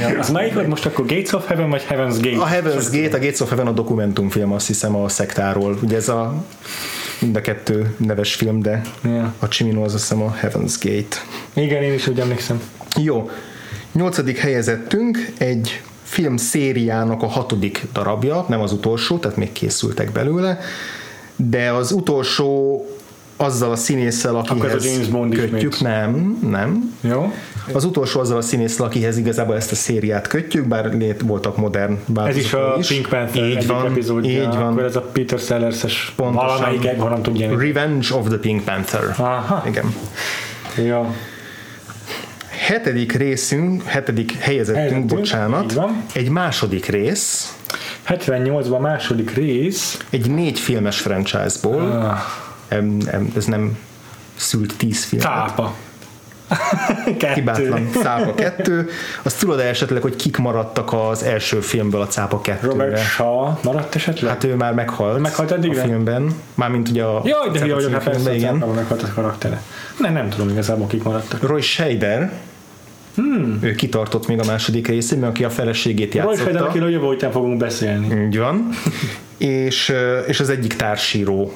Ja. Az melyik volt most akkor Gates of Heaven vagy Heaven's Gate? A Heaven's Gate, a Gates of Heaven a dokumentumfilm, azt hiszem a szektáról. Ugye ez a mind a kettő neves film, de Ja. a Csimino az azt hiszem a Heaven's Gate. Igen, én is úgy emlékszem. Jó, nyolcadik helyezettünk egy film szériának a hatodik darabja, nem az utolsó, tehát még készültek belőle, de az utolsó azzal a színésszel, akihez ez a James Bond kötjük, nem, nem. Jó? Az utolsó azzal a színésszel, akihez igazából ezt a szériát kötjük, bár lét, voltak modern Ez is a változatok Pink Panther Így van, epizódja. így van. Akkor ez a Peter Sellers-es Pontosan. valamelyik nem tudja. Revenge of the Pink Panther. Aha. Igen. Ja. Hetedik részünk, hetedik helyezettünk, Helyezettünk, bocsánat, egy második rész, 78-ban második rész. egy négy filmes franchise-ból, Ah, ez nem szült tíz film. Cápa. Kettő. Hibátlan. Cápa 2. Azt tudod -e esetleg, hogy kik maradtak az első filmből a Cápa 2-re? Robert Shaw maradt esetleg? Hát ő már meghalt, Meghalt a eddigre? filmben. Mármint ugye a Jaj, de hülye vagyok, hát persze, igen. meghalt a karaktere. Nem, nem tudom igazából, kik maradtak. Roy Scheider, hmm. ő kitartott még a második részében, aki a feleségét Roy játszotta. Scheider, akiről jövő héten fogunk beszélni. Így van. és, és az egyik társíró.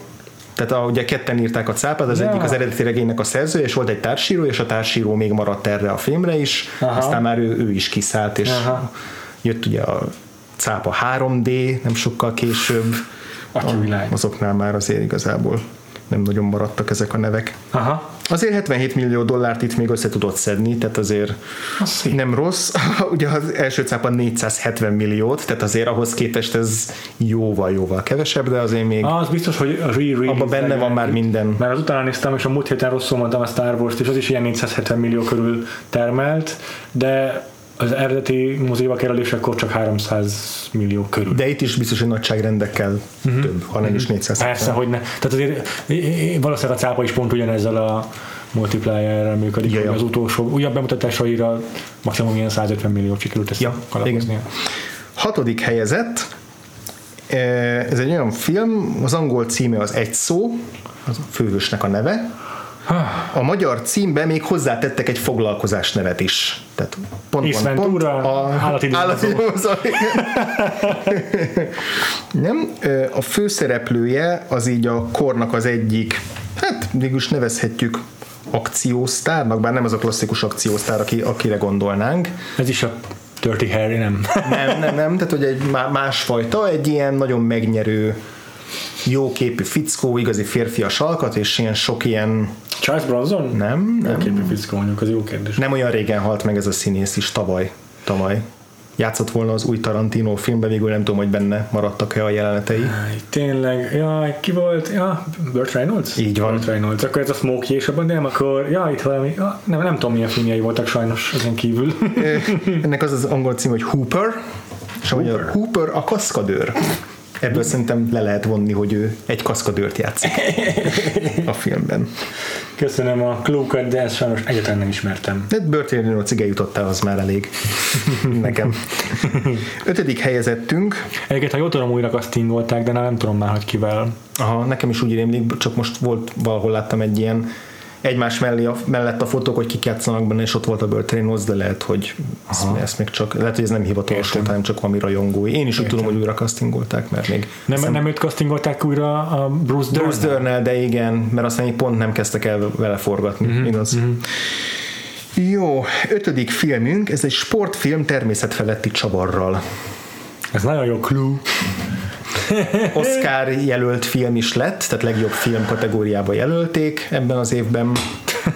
Tehát a, ugye ketten írták a cápát, az Ja. egyik az eredeti regénynek a szerzője, és volt egy társíró, és a társíró még maradt erre a filmre is, Aha. aztán már ő, ő is kiszállt, és Aha. jött ugye a cápa 3D, nem sokkal később, Atyavilág. azoknál már azért igazából nem nagyon maradtak ezek a nevek. Aha. Azért 77 millió dollárt itt még össze tudott szedni, tehát azért Az szép. nem rossz. Ugye az első cápa 470 milliót, tehát azért ahhoz képest ez jóval-jóval kevesebb, de azért még Az biztos, hogy re abban benne van már minden. Mert az utána néztem, és a múlt héten rosszul mondtam a Star Wars-t, és az is ilyen 470 millió körül termelt, de az eredeti moziba kerülésekor csak 300 millió körül. De itt is biztos, hogy nagyságrendekkel uh-huh. több, ha nem is 400. Persze, hogy ne. Tehát azért valószínűleg a cápa is pont ugyanezzel a multiplierrel működik, ja, ja. az utolsó újabb bemutatásaira maximum ilyen 150 millió sikerült ezt ja, igen. Hatodik helyezett, ez egy olyan film, az angol címe az egy szó, az a főhősnek a neve, a magyar címbe még hozzátettek egy foglalkozás nevet is. Tehát pont, pont, pont a állati, állati Nem, a főszereplője az így a kornak az egyik, hát mégis nevezhetjük akciósztárnak, bár nem az a klasszikus akciósztár, aki, akire gondolnánk. Ez is a Dirty Harry, nem? nem, nem, nem, tehát hogy egy másfajta, egy ilyen nagyon megnyerő jó képű fickó, igazi férfias alkat, és ilyen sok ilyen... Charles Bronson? Nem, nem. Jó képű fickó mondjuk, az jó kérdés. Nem olyan régen halt meg ez a színész is, tavaly. Tavaly játszott volna az új Tarantino filmben, végül nem tudom, hogy benne maradtak-e a jelenetei. Aj, tényleg, jaj, ki volt? Ja, Burt Reynolds? Így van. Burt Reynolds. Akkor ez a Smokey és abban, nem, akkor, ja, itt valami, ja, nem, nem tudom, milyen filmjei voltak sajnos ezen kívül. Ennek az az angol cím, hogy Hooper, és Hooper. Hooper a kaszkadőr. Ebből szerintem le lehet vonni, hogy ő egy kaszkadőrt játszik a filmben. Köszönöm a klókat, de ezt sajnos egyáltalán nem ismertem. De Börtönről cige jutottál, az már elég nekem. Ötödik helyezettünk. Egyébként, ha jól tudom, újra castingolták, de nem tudom már, hogy kivel. Aha, nekem is úgy rémlik, csak most volt valahol láttam egy ilyen egymás mellé a, mellett a fotók, hogy kik játszanak benne, és ott volt a Reynolds, de lehet, hogy ezt, ezt, még csak, lehet, hogy ez nem hivatalos volt, hanem csak valami rajongói. Én is Értem. úgy tudom, hogy újra castingolták, mert még... Nem, szem... nem őt castingolták újra a Bruce Dern? Bruce Dern, de igen, mert aztán pont nem kezdtek el vele forgatni, mm-hmm. igaz? Mm-hmm. Jó, ötödik filmünk, ez egy sportfilm természetfeletti csavarral. Ez nagyon jó clue. Oscar jelölt film is lett, tehát legjobb film kategóriába jelölték ebben az évben.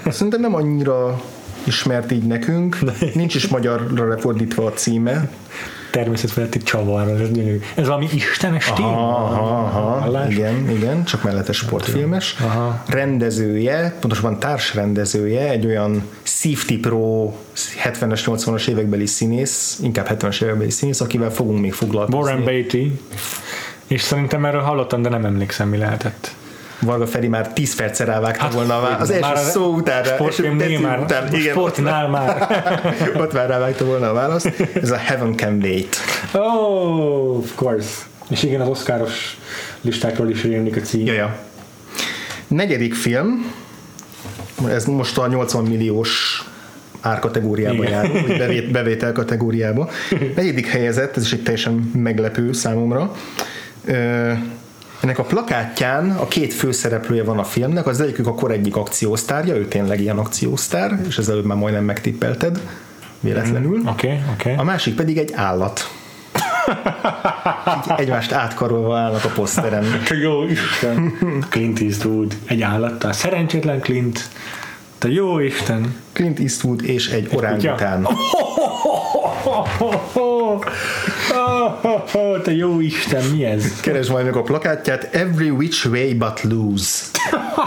Szerintem nem annyira ismert így nekünk. Nincs is magyarra lefordítva a címe természetfeletti csavarra, ez gyönyörű. Ez valami istenes téma. Aha, aha, igen, igen, csak mellette sportfilmes. Aha. Rendezője, pontosabban társrendezője, egy olyan Safety Pro 70-es, 80-as évekbeli színész, inkább 70-es évekbeli színész, akivel fogunk még foglalkozni. Warren Beatty. És szerintem erről hallottam, de nem emlékszem, mi lehetett. Varga Feri már 10 perccel rávágta hát, volna a Az első szó után, sportfilm már, után, igen, sportnál már. ott már rávágta volna a választ. Ez a Heaven Can Wait. Oh, of course. És igen, az oszkáros listákról is rémlik a cím. Jaja. Negyedik film, ez most a 80 milliós árkategóriába vagy bevét, bevétel kategóriába. Negyedik helyezett, ez is egy teljesen meglepő számomra. Ennek a plakátján a két főszereplője van a filmnek, az egyikük a kor egyik akciósztárja, ő tényleg ilyen akciósztár, és ezzel már majdnem megtippelted, véletlenül. Mm, okay, okay. A másik pedig egy állat. Így egymást átkarolva állnak a poszteren. Jó Isten! Clint Eastwood, egy állattal. Szerencsétlen Clint. Te jó Isten! Clint Eastwood és egy orángután. Te jó Isten, mi ez? Keresd majd meg a plakátját. Every which way but lose.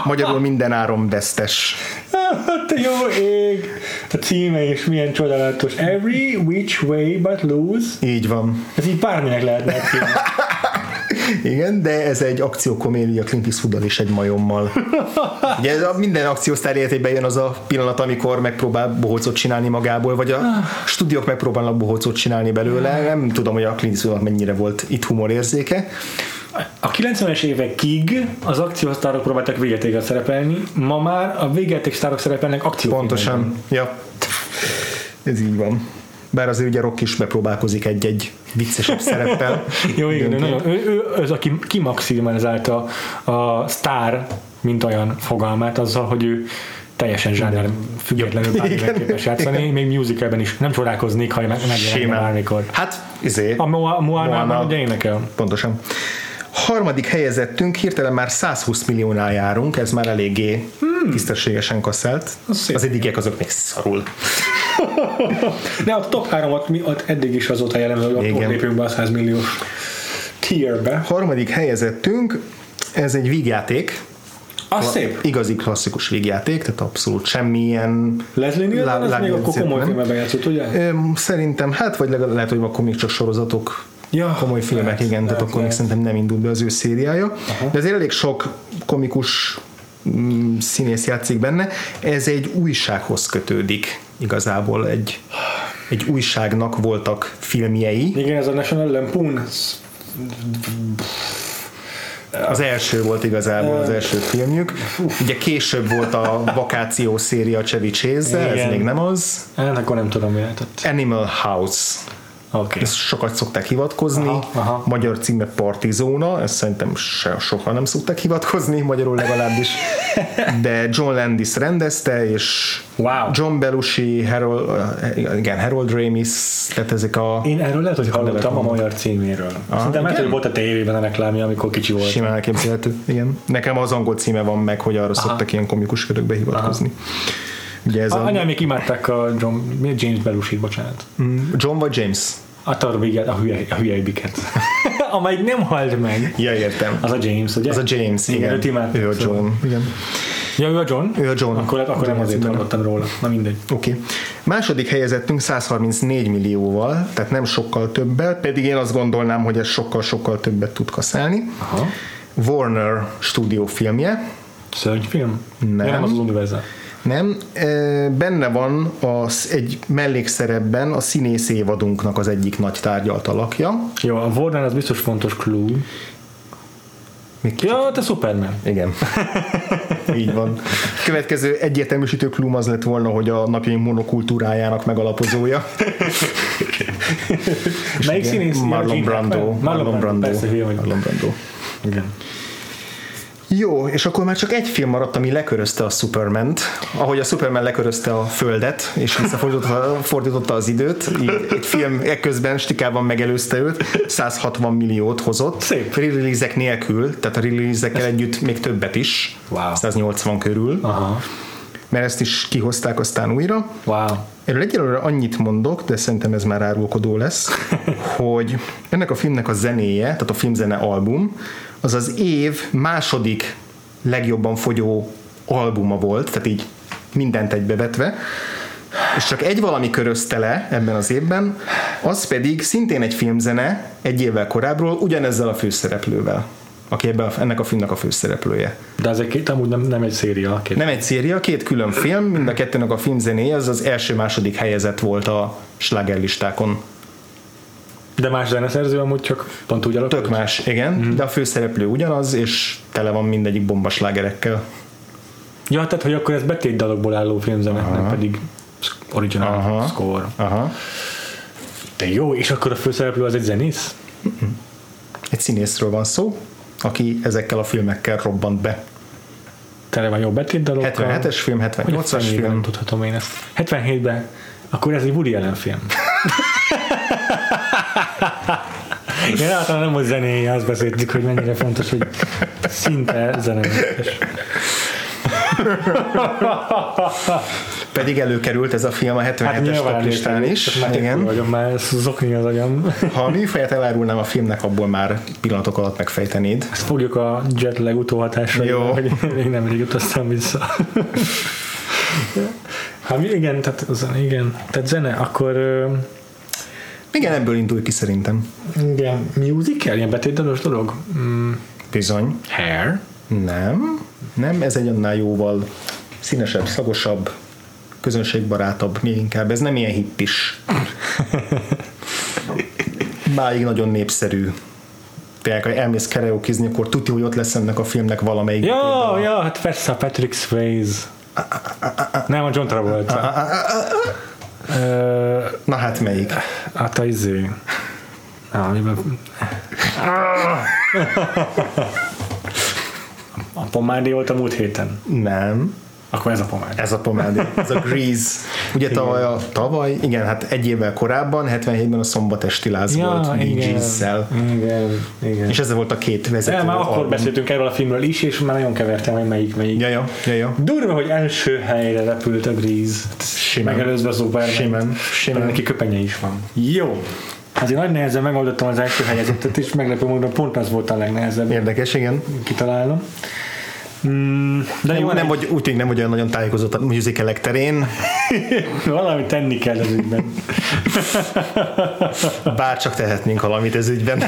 Magyarul minden áron vesztes. Te jó ég! A címe is milyen csodálatos. Every which way but lose. Így van. Ez így bárminek lehetne igen, de ez egy akciókomédia Clint Eastwood és egy majommal. Ugye minden akciósztár életében jön az a pillanat, amikor megpróbál bohócot csinálni magából, vagy a stúdiók megpróbálnak bohócot csinálni belőle. Nem tudom, hogy a Clint Eastwood mennyire volt itt humorérzéke. A 90-es évekig az akciósztárok próbáltak végetéket szerepelni, ma már a végeték sztárok szerepelnek akciófilmekben. Pontosan, ja. Ez így van. Bár azért ugye Rock is bepróbálkozik egy-egy viccesebb szereppel. Jó, igen, ő, nagyon, ő, ő, az, aki kimaximalizálta a sztár, mint olyan fogalmát, azzal, hogy ő teljesen zsáner függetlenül bármivel képes játszani, igen. még musicalben is nem csodálkoznék, ha megjelenne bármikor. Hát, izé. A Moana ugye énekel. Pontosan. Harmadik helyezettünk, hirtelen már 120 milliónál járunk, ez már eléggé hmm. tisztességesen kasszált. Az, az eddigiek azok még szarul. De a top 3 mi ott eddig is azóta jellemző, hogy ott lépünk be a 100 milliós tierbe. Harmadik helyezettünk, ez egy vígjáték. Az szép. Igazi klasszikus végjáték, tehát abszolút semmilyen Leslie Nielsen, az még akkor komoly filmben játszott, ugye? Szerintem, hát vagy legalább lehet, hogy akkor még csak sorozatok, Ja, komoly filmek, lehet, igen, tehát lehet, akkor még szerintem nem indult be az ő szériája. De azért elég sok komikus mm, színész játszik benne. Ez egy újsághoz kötődik igazából. Egy, egy újságnak voltak filmjei. Igen, ez a National Lampoon. Az első volt igazából az első filmjük. Ugye később volt a vakáció széria Chevy chase ez még nem az. Hát akkor nem tudom, mi lehetett. Animal House. Oké. Ezt sokat szokták hivatkozni. Aha, aha. Magyar címe Partizóna, ezt szerintem se, soha nem szokták hivatkozni, magyarul legalábbis. De John Landis rendezte, és Wow. John Belushi, Harold, uh, igen, Harold Ramis, tehát ezek a Én erről lehet, hogy hallottam a magyar címéről. Szerintem lehet, igen? hogy volt a tévében a reklámja, amikor kicsi volt. simán elképzelhető. Igen. Nekem az angol címe van meg, hogy arra szoktak ilyen komikus körökbe hivatkozni. Ugye ez A, a, anyám még imádták a John, mi a James Belushi, bocsánat. John vagy James? A Tarviget, a hülye, a hülye ibiket. Amelyik nem halt meg. Ja, értem. Az a James, ugye? Az a James, Igen, igen. őt Ő a szóval. John, igen. Ja, ő a John? Ő a John. Akkor, akkor nem azért hallottam róla. Na mindegy. Oké. Okay. Második helyezettünk 134 millióval, tehát nem sokkal többel, pedig én azt gondolnám, hogy ez sokkal-sokkal többet tud kaszálni. Aha. Warner stúdió filmje, Szörnyfilm? Nem. Ja, nem az Universal. Nem? Benne van az egy mellékszerepben a színész évadunknak az egyik nagy tárgyalt alakja. Jó, a Warner az biztos fontos clue. Még kicsit- Ja, te Superman. Igen. Így van. Következő egyértelműsítő klum az lett volna, hogy a napjaink monokultúrájának megalapozója. Melyik Igen, színész? Marlon Brando. Marlon Brando. Hülye vagy. Marlon Brando. Igen. Jó, és akkor már csak egy film maradt, ami lekörözte a Superment, ahogy a Superman lekörözte a Földet, és visszafordította fordította az időt, így egy film ekközben stikában megelőzte őt, 160 milliót hozott, Szép. release nélkül, tehát a release együtt még többet is, Wow. 180 körül, Aha. mert ezt is kihozták aztán újra. Wow. Erről egyelőre annyit mondok, de szerintem ez már árulkodó lesz, hogy ennek a filmnek a zenéje, tehát a filmzene album, az az év második legjobban fogyó albuma volt, tehát így mindent egybevetve, és csak egy valami körözte le ebben az évben, az pedig szintén egy filmzene egy évvel korábbról, ugyanezzel a főszereplővel, aki ebben ennek a filmnek a főszereplője. De ez egy két, amúgy nem, nem egy széria. Két. Nem egy széria, két külön film, mind a kettőnek a filmzenéje, az az első-második helyezett volt a slágerlistákon. De más zeneszerző amúgy csak pont úgy alakult? Tök más, igen, mm. de a főszereplő ugyanaz, és tele van mindegyik bombaslágerekkel. Ja, tehát, hogy akkor ez betét dalokból álló filmzene, Aha. nem pedig original Aha. Score. Aha. De jó, és akkor a főszereplő az egy zenész? Egy színészről van szó, aki ezekkel a filmekkel robbant be. Tele van jó betét dalokkal. 77-es film, Hogy 78-as a film. tudhatom én ezt. 77-ben, akkor ez egy Woody Allen film. Én általán nem a zenéje, azt beszéltük, hogy mennyire fontos, hogy szinte zenementes. Pedig előkerült ez a film a 77-es top listán is. Már Igen. vagyok, már zokni az agyam. Ha a műfaját elárulnám a filmnek, abból már pillanatok alatt megfejtenéd. Ezt fogjuk a jetlag utóhatásra, Jó. hogy még nem rég utaztam vissza. Hát igen, tehát, az, igen, tehát zene, akkor Igen, ebből indul ki szerintem. igen, musical, ilyen betétdalos dolog? Mm, Bizony. hair? Nem, nem, ez egy annál jóval színesebb, szagosabb, közönségbarátabb, még inkább. Ez nem ilyen hippis. Máig nagyon népszerű. Tényleg, ha elmész karaokezni, akkor tudja, hogy ott lesz ennek a filmnek valamelyik. Ja, ja, hát persze a Patrick Swayze. Nem, a John Travolta. Ö, Na hát melyik? Hát a izé. Ah, amiben... A pomádi volt a múlt héten. Nem. Akkor ez a pomádi. Ez a pomádi, ez a Grease. Ugye tavaly, a, tavaly, igen, hát egy évvel korábban, 77-ben a szombatesti láz volt Bee igen, igen, igen. És ez volt a két vezető De már akkor album. beszéltünk erről a filmről is, és már nagyon kevertem, hogy melyik melyik. Ja, ja, ja, ja. Durva, hogy első helyre repült a Grease. Simán. Megelőzve a Superman. Simán, simán. Neki köpenye is van. Jó. Azért nagy nehezen megoldottam az első helyezettet, és meglepő módon pont az volt a legnehezebb Érdekes, igen. kitalálnom. Mm, de Nem, jó, nem vagy, úgy tűnik nem vagy olyan nagyon tájékozott a musicalek terén, valamit tenni kell az ügyben. bár csak tehetnénk valamit ez ügyben.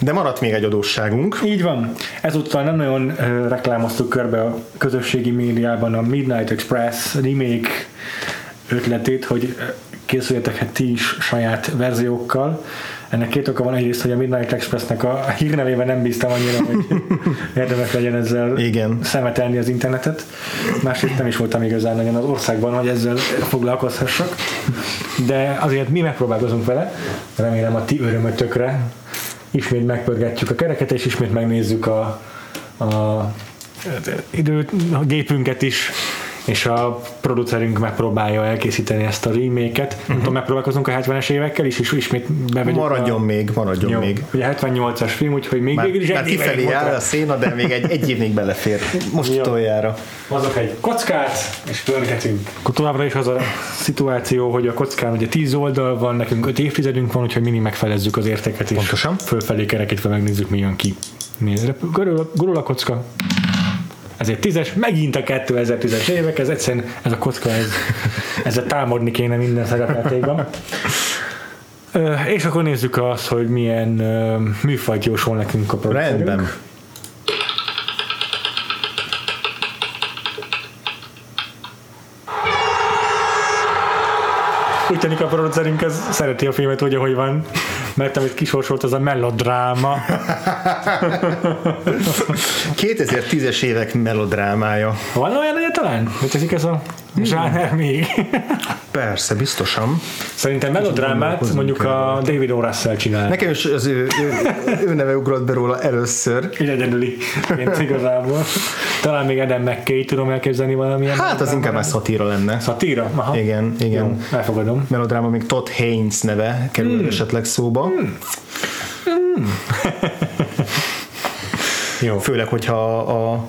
De maradt még egy adósságunk. Így van. Ezúttal nem nagyon uh, reklámoztuk körbe a közösségi médiában a Midnight Express remake ötletét, hogy készüljetek hát ti is saját verziókkal. Ennek két oka van, egyrészt, hogy a Midnight Expressnek a hírnevében nem bíztam annyira, hogy érdemes legyen ezzel Igen. szemetelni az internetet. Másrészt nem is voltam igazán nagyon az országban, hogy ezzel foglalkozhassak. De azért mi megpróbálkozunk vele, remélem a ti örömötökre. Ismét megpörgetjük a kereket, és ismét megnézzük a, a időt, a gépünket is, és a producerünk megpróbálja elkészíteni ezt a remake-et. Uh-huh. Nem tudom, megpróbálkozunk a 70-es évekkel is, és ismét bevegyük Maradjon a... még, maradjon Jó, még. ugye 78-as film, úgyhogy még Már, végül is már egy kifelé áll a széna, de még egy, egy év még belefér. Most Jó. utoljára. Hozok egy kockát, és pörgetünk. Akkor továbbra is az a szituáció, hogy a kockán ugye 10 oldal van, nekünk 5 évtizedünk van, úgyhogy mindig megfelezzük az értéket, és Pontosan. fölfelé kerekítve megnézzük, mi jön ki. Nézd, gurul a kocka. Ezért tízes, megint a 2010-es évek, ez egyszerűen, ez a kocka, ez, ezzel támadni kéne minden szerepeltékben. Ö, És akkor nézzük azt, hogy milyen műfajt jósol nekünk a producerünk. Rendben. Úgy tűnik a producerünk ez szereti a filmet úgy, ahogy van, mert amit kisorsolt, az a melodráma. 2010-es évek melodrámája. Van olyan egyáltalán? Hogy ez a zsáner még? Persze, biztosan. Szerintem melodrámát mondjuk a David O. Russell csinál. Nekem is az ő, ő, ő neve ugrott be róla először. Egyedüli, mint igazából. Talán még Adam McKay tudom elképzelni valamilyen. Hát az inkább már szatíra lenne. Szatíra? Aha. Igen, igen. Jó, elfogadom. Melodráma még Todd Haynes neve kerül hmm. esetleg szóba. Hmm. Jó. Főleg, hogyha a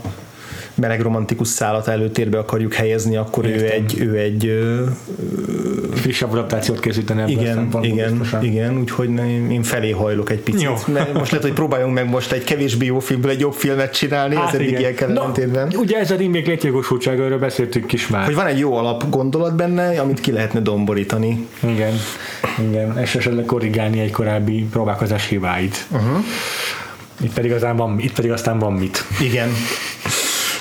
meleg romantikus szállat előtérbe akarjuk helyezni, akkor ő Értem. egy, ő egy ö, Frissebb adaptációt készíteni ebből igen, igen, biztosan. igen, úgyhogy én felé hajlok egy picit. Jó. Mert most lehet, hogy próbáljunk meg most egy kevésbé jó filmből egy jobb filmet csinálni, hát ez eddig ilyen No, ugye ez a remake létjogosultsága, erről beszéltünk is már. Hogy van egy jó alap gondolat benne, amit ki lehetne domborítani. Igen, igen, és esetleg korrigálni egy korábbi próbálkozás hibáit. Uh-huh. Itt pedig, aztán van, itt pedig aztán van mit. Igen.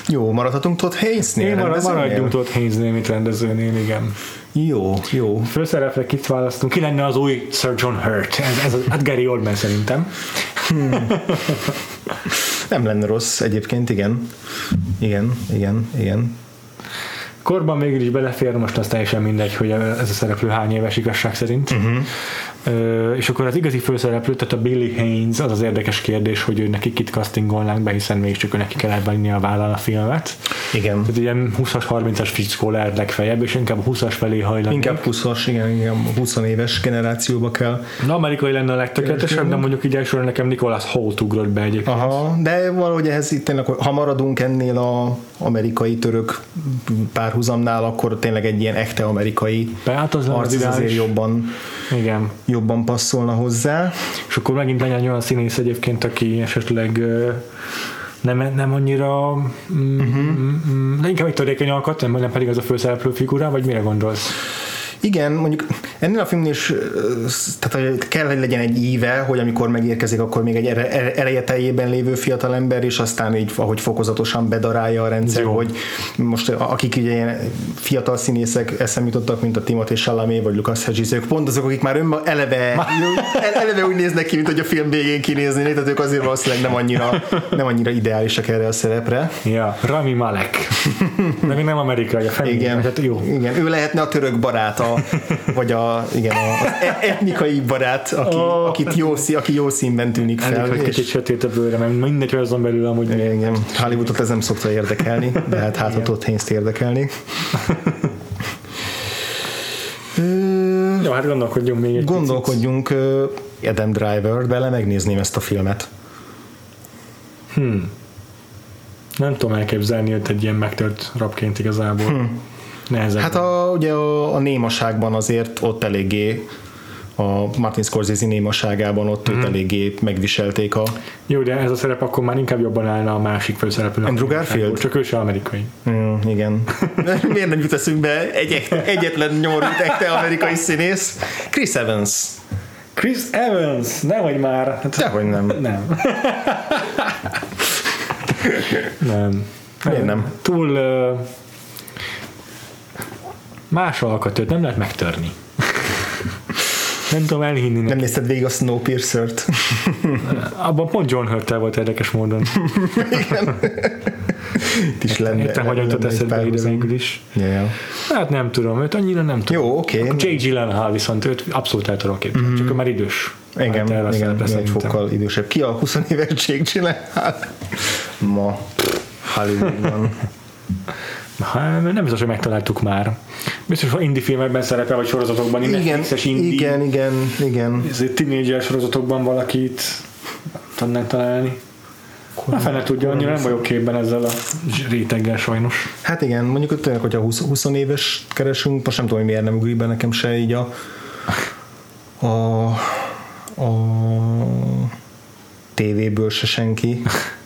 Jó, maradhatunk Todd Haynes-nél? Én marad, maradjunk ott Haynesnél, mint rendezőnél, igen. Jó, jó. Főszerepre kit választunk? Ki lenne az új Sir John Hurt? Ez, ez az, hát Gary Oldman szerintem. Nem lenne rossz egyébként, igen. Igen, igen, igen. Korban végül is belefér, most az teljesen mindegy, hogy ez a szereplő hány éves igazság szerint. Uh-huh. És akkor az igazi főszereplő, tehát a Billy Haynes, az az érdekes kérdés, hogy ő neki kit castingolnánk be, hiszen mégiscsak ő neki kell elvenni a vállal a filmet. Igen. Tehát ilyen 20-as, 30-as fickó lehet legfeljebb, és inkább 20-as felé hajlani. Inkább 20-as, igen, igen, 20 éves generációba kell. Na, amerikai lenne a legtökéletesebb, de mondjuk így elsőre nekem Nicholas Holt ugrott be egyébként. Aha, de valahogy ehhez itt tényleg, ha maradunk ennél a amerikai-török párhuzamnál, akkor tényleg egy ilyen echte amerikai Hát az arc az azért jobban, Igen. jobban passzolna hozzá. És akkor megint legyen egy olyan színész egyébként, aki esetleg nem, nem annyira mm, uh-huh. mm, de inkább egy törékeny alkat, nem, nem pedig az a főszereplő figura, vagy mire gondolsz? Igen, mondjuk ennél a filmnél is, tehát kell, hogy legyen egy íve, hogy amikor megérkezik, akkor még egy ereje teljében lévő fiatalember, és aztán így, ahogy fokozatosan bedarálja a rendszer, Jó. hogy most akik ugye ilyen fiatal színészek eszem jutottak, mint a Timothée Chalamet vagy Lucas Hedges, ők pont azok, akik már önma, eleve, el- eleve úgy néznek ki, mint hogy a film végén kinéznének, tehát ők azért valószínűleg nem annyira, nem annyira ideálisak erre a szerepre. Ja, Rami Malek. De még nem amerikai, a. Igen, Hát jó. igen, ő lehetne a török barát, a, vagy a, igen, a, az e- etnikai barát, aki, Ó. akit jó, aki jó színben tűnik Elég, fel. hogy kicsit És, sötét a bőre, mert mindegy, azon belül amúgy igen, Hollywoodot ez nem szokta érdekelni, de hát hát ott Haynes-t érdekelni. Jó, hát gondolkodjunk még egy Gondolkodjunk ö, Adam Driver, bele megnézném ezt a filmet. picit. Nem tudom elképzelni őt egy ilyen megtört rabként igazából. Hmm. Nehezebb. Hát a, ugye a, a némaságban azért ott eléggé a Martin Scorsese némaságában ott mm. őt eléggé megviselték a... Jó, de ez a szerep akkor már inkább jobban állna a másik főszereplőnek. Andrew Garfield? Csak ő se amerikai. Mm, igen. Miért nem jut eszünkbe egy, egyetlen nyomorult ekte amerikai színész? Chris Evans. Chris Evans, nehogy már. Hát, Dehogy nem. Nem. nem. Miért nem? Túl uh, más alkatőt nem lehet megtörni. nem tudom elhinni. Nem nézted végig a Snowpiercer-t? Abban pont John hurt volt érdekes módon. Igen. Itt is lenne. Értem, hogy jutott eszedbe ide végül is. Yeah. Hát nem tudom, őt annyira nem tudom. Jó, oké. Okay. J. Gyllenhaal viszont őt abszolút el tudom képzelni, mm-hmm. csak ő már idős. Igen, hát igen, egy fokkal idősebb. Ki a 20 éves J. Gyllenhaal? Ma Hollywoodban. Hát, nem biztos, hogy megtaláltuk már. Biztos, hogy indie filmekben szerepel, vagy sorozatokban. Igen, indie, igen, igen, igen. Ezért tínédzser sorozatokban valakit tudnánk találni. Na fene tudja, annyira nem vagyok képben ezzel a réteggel sajnos. Hát igen, mondjuk hogy tényleg, hogyha 20, 20 éves keresünk, most nem tudom, hogy miért nem ugrik be nekem se így a a, a tévéből se senki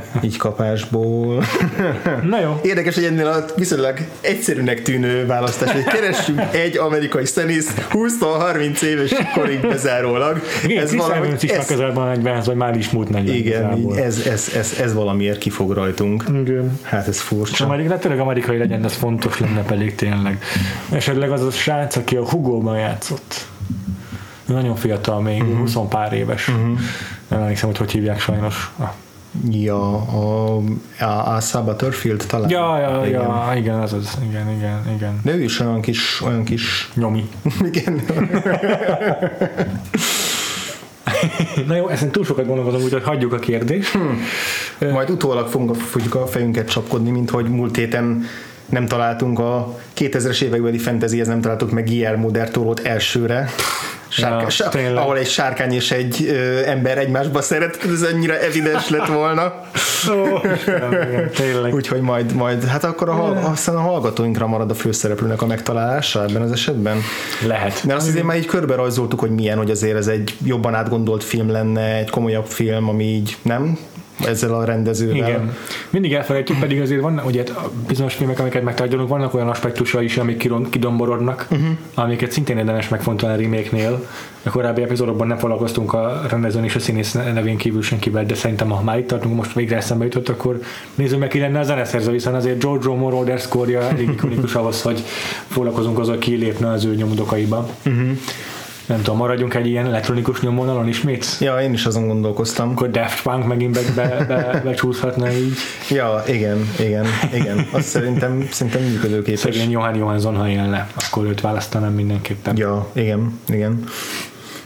így kapásból. Na jó. Érdekes, hogy ennél a viszonylag egyszerűnek tűnő választás, hogy keressünk egy amerikai szenész 20-30 éves korig bezárólag. Igen, ez valami, is ez, közelben egyben, vagy már is múlt 40 Igen, ez, ez, ez, ez, valamiért kifog rajtunk. Igen. Hát ez furcsa. Amerikai, hát tényleg amerikai legyen, ez fontos lenne pedig tényleg. Esetleg az a srác, aki a Hugo-ban játszott. Nagyon fiatal még, uh-huh. 20 pár éves. Uh-huh. Nem emlékszem, hogy hogy hívják sajnos. Ah. Ja, a, a, a Saba Turfield talán. Ja, ja, igen. ja, igen, az az, igen, igen, igen. De ő is olyan kis, olyan kis... Nyomi. igen. Na jó, ezen túl sokat gondolkozom, úgyhogy hagyjuk a kérdést. Hmm. Majd utólag fogunk, fogjuk a fejünket csapkodni, mint hogy múlt héten nem találtunk a 2000-es évekbeli fantasyhez nem találtuk meg Guillermo del Toro-t elsőre sárkány, ja, ahol egy sárkány és egy ö, ember egymásba szeret, ez annyira evidens lett volna. Ó, tényleg. Úgyhogy majd, majd, hát akkor a, aztán a hallgatóinkra marad a főszereplőnek a megtalálása ebben az esetben. Lehet. Mert azt azért már így körbe rajzoltuk, hogy milyen, hogy azért ez egy jobban átgondolt film lenne, egy komolyabb film, ami így nem ezzel a rendezővel. Igen. Mindig elfelejtjük, pedig azért vannak, ugye bizonyos filmek, amiket megtárgyalunk, vannak olyan aspektusai is, amik kidomborodnak, uh-huh. amiket szintén érdemes megfontolni a remake-nél. A korábbi epizódokban nem foglalkoztunk a rendezőn és a színész nevén kívül senkivel, de szerintem ha már itt tartunk, most végre eszembe jutott, akkor nézzük meg, ki lenne a zeneszerző, hiszen azért George Romero score elég ikonikus ahhoz, hogy foglalkozunk azzal, ki lépne az ő nyomodokaiba. Uh-huh nem tudom, maradjunk egy ilyen elektronikus nyomvonalon ismét? Ja, én is azon gondolkoztam. Akkor Daft Punk megint be, be, be, becsúszhatna így. Ja, igen, igen, igen. Azt szerintem, szerintem működőképes. Szegény Johan Johansson, ha élne, akkor őt választanám mindenképpen. Ja, igen, igen.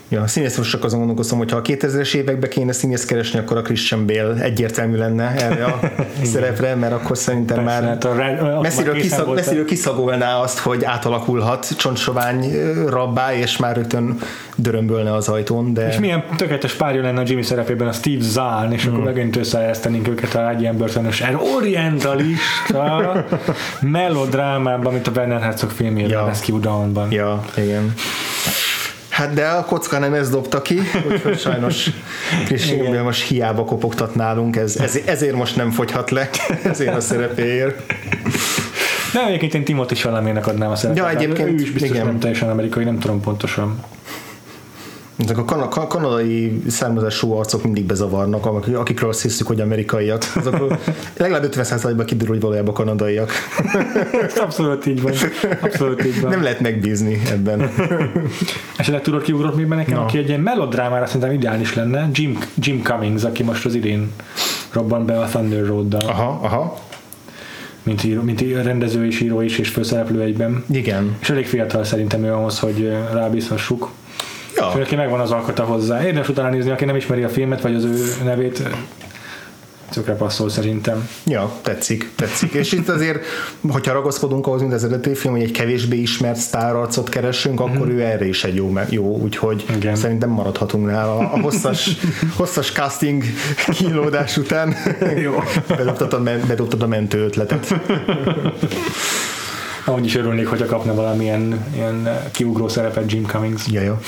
Ja, színész most csak azon gondolkoztam, hogy ha a 2000-es években kéne színész keresni, akkor a Christian Bale egyértelmű lenne erre a szerepre, mert akkor szerintem Persze, már hát a red, messziről, kiszag, messziről kiszagolná azt, hogy átalakulhat csontsovány rabbá, és már rögtön dörömbölne az ajtón. De... És milyen tökéletes párja lenne a Jimmy szerepében a Steve Zahn, és mm. akkor megint összeeresztenénk őket a egy ilyen börtönös orientalista melodrámában, mint a Werner Herzog filmjében, ja. Rescue Dawn-ban. Ja, igen. Hát de a kocka nem ez dobta ki, úgyhogy sajnos Christian most hiába kopogtat nálunk, ez, ez, ezért most nem fogyhat le, ezért a szerepéért. De egyébként én Timothy Chalamének adnám a szerepet. Ja, egyébként, ő is biztos igen. nem teljesen amerikai, nem tudom pontosan ezek a kan- kanadai származású arcok mindig bezavarnak, akikről azt hiszük, hogy amerikaiak. Azokról legalább 50%-ban kiderül, hogy valójában kanadaiak. Abszolút így van. Abszolút így van. Nem lehet megbízni ebben. Esetleg tudod kiugrott még nekem, no. aki egy ilyen melodrámára szerintem ideális lenne, Jim, Jim Cummings, aki most az idén robban be a Thunder Road-dal. Aha, aha mint, író, mint rendező és író is, és főszereplő egyben. Igen. És elég fiatal szerintem ő ahhoz, hogy rábízhassuk. Ja. És neki megvan az alkata hozzá. Érdemes utána nézni, aki nem ismeri a filmet, vagy az ő nevét, tökre passzol szerintem. Ja, tetszik, tetszik. És itt azért, hogyha ragaszkodunk ahhoz, mint az eredeti film, hogy egy kevésbé ismert sztárarcot keresünk, akkor mm-hmm. ő erre is egy jó, jó úgyhogy Igen. szerintem maradhatunk nála a hosszas, hosszas casting kínlódás után. Jó. Bedobtad a, bedobtad a mentő ötletet. Ahogy is örülnék, hogyha kapna valamilyen ilyen kiugró szerepet Jim Cummings. Ja, jó.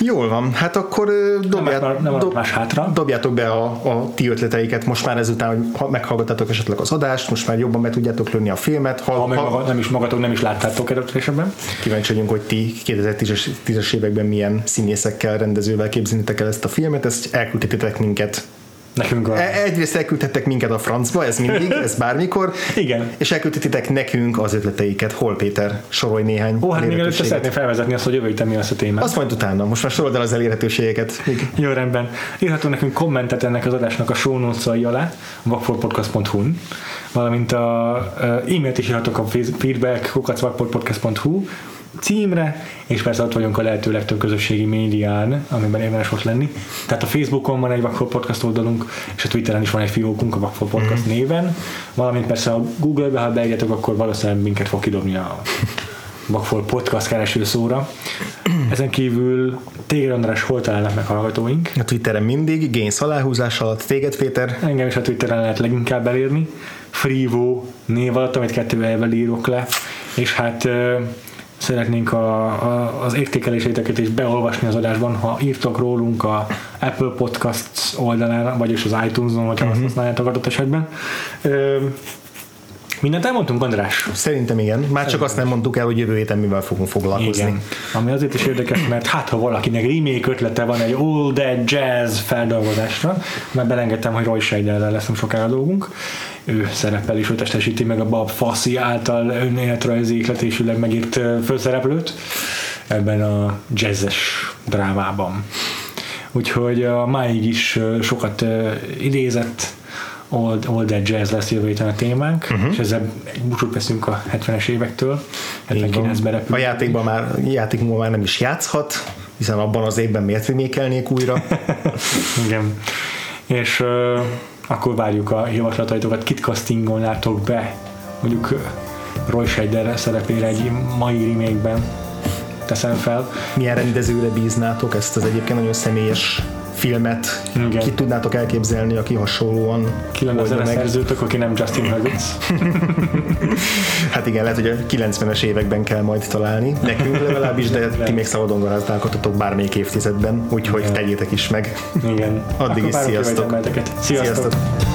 Jól van, hát akkor dobját, nem, nem dob, más hátra. dobjátok be a, a ti ötleteiket most már ezután, hogy meghallgattatok esetleg az adást, most már jobban be tudjátok lőni a filmet. Ha, ha, ha nem is magatok nem is láttátok esetben. Kíváncsi vagyunk, hogy ti 2010-es években milyen színészekkel, rendezővel képzelitek el ezt a filmet, ezt elküldhetitek minket Nekünk a... E, egyrészt elküldhettek minket a francba, ez mindig, ez bármikor. Igen. És elküldhetitek nekünk az ötleteiket. Hol Péter? Sorolj néhány Ó, hát még előtte szeretném felvezetni azt, hogy jövő héten mi lesz a téma. Azt majd utána, most már sorold el az elérhetőségeket. Jó, rendben. Írhatunk nekünk kommentet ennek az adásnak a show alá, vakforpodcast.hu-n, valamint a e-mailt is írhatok a feedback kukacvakforpodcast.hu címre, és persze ott vagyunk a lehető legtöbb közösségi médián, amiben érdemes ott lenni. Tehát a Facebookon van egy Vakfol Podcast oldalunk, és a Twitteren is van egy fiókunk a Vakfol Podcast mm-hmm. néven, valamint persze a Google-be, ha beírjátok, akkor valószínűleg minket fog kidobni a Vakfol Podcast kereső szóra. Ezen kívül téged András hol találnak meg hallgatóink? A Twitteren mindig, Gains aláhúzás alatt, téged Péter. Engem is a Twitteren lehet leginkább elérni. Frivo név alatt, amit kettővel írok le, és hát szeretnénk a, a, az értékeléséteket is beolvasni az adásban, ha írtok rólunk a Apple Podcasts oldalán, vagyis az iTunes-on, hogyha uh-huh. azt használjátok adott esetben. Ö, Mindent elmondtunk, András? Szerintem igen. Már Szerintem csak azt nem mondtuk el, hogy jövő héten mivel fogunk foglalkozni. Igen. Ami azért is érdekes, mert hát ha valakinek remake ötlete van egy old dead jazz feldolgozásra, mert belengedtem, hogy Roy Scheiderrel lesz nem sokára dolgunk, ő szerepel és ő testesíti meg a Bob Fosse által önéletrajzi ihletésűleg megírt főszereplőt ebben a jazzes drámában. Úgyhogy a máig is sokat idézett Old, Old Dead Jazz lesz jövő héten a témánk, uh-huh. és ezzel búcsút veszünk a 70-es évektől, 79-ben A játékban már, játékban már nem is játszhat, hiszen abban az évben miért remékelnék újra. Igen. És uh, akkor várjuk a javaslataitokat, kit castingolnátok be, mondjuk Roy Scheider szerepére egy mai remake teszem fel. Milyen rendezőre bíznátok ezt az egyébként nagyon személyes filmet Igen. ki tudnátok elképzelni, aki hasonlóan Ki lenne a szerzőtök, aki nem Justin Hurwitz? hát igen, lehet, hogy a 90-es években kell majd találni, nekünk legalábbis, de ti még szabadon garázdálkodhatok bármelyik évtizedben, úgyhogy tegyétek is meg. Igen. Addig Akkor is sziasztok. Sziasztok. sziasztok.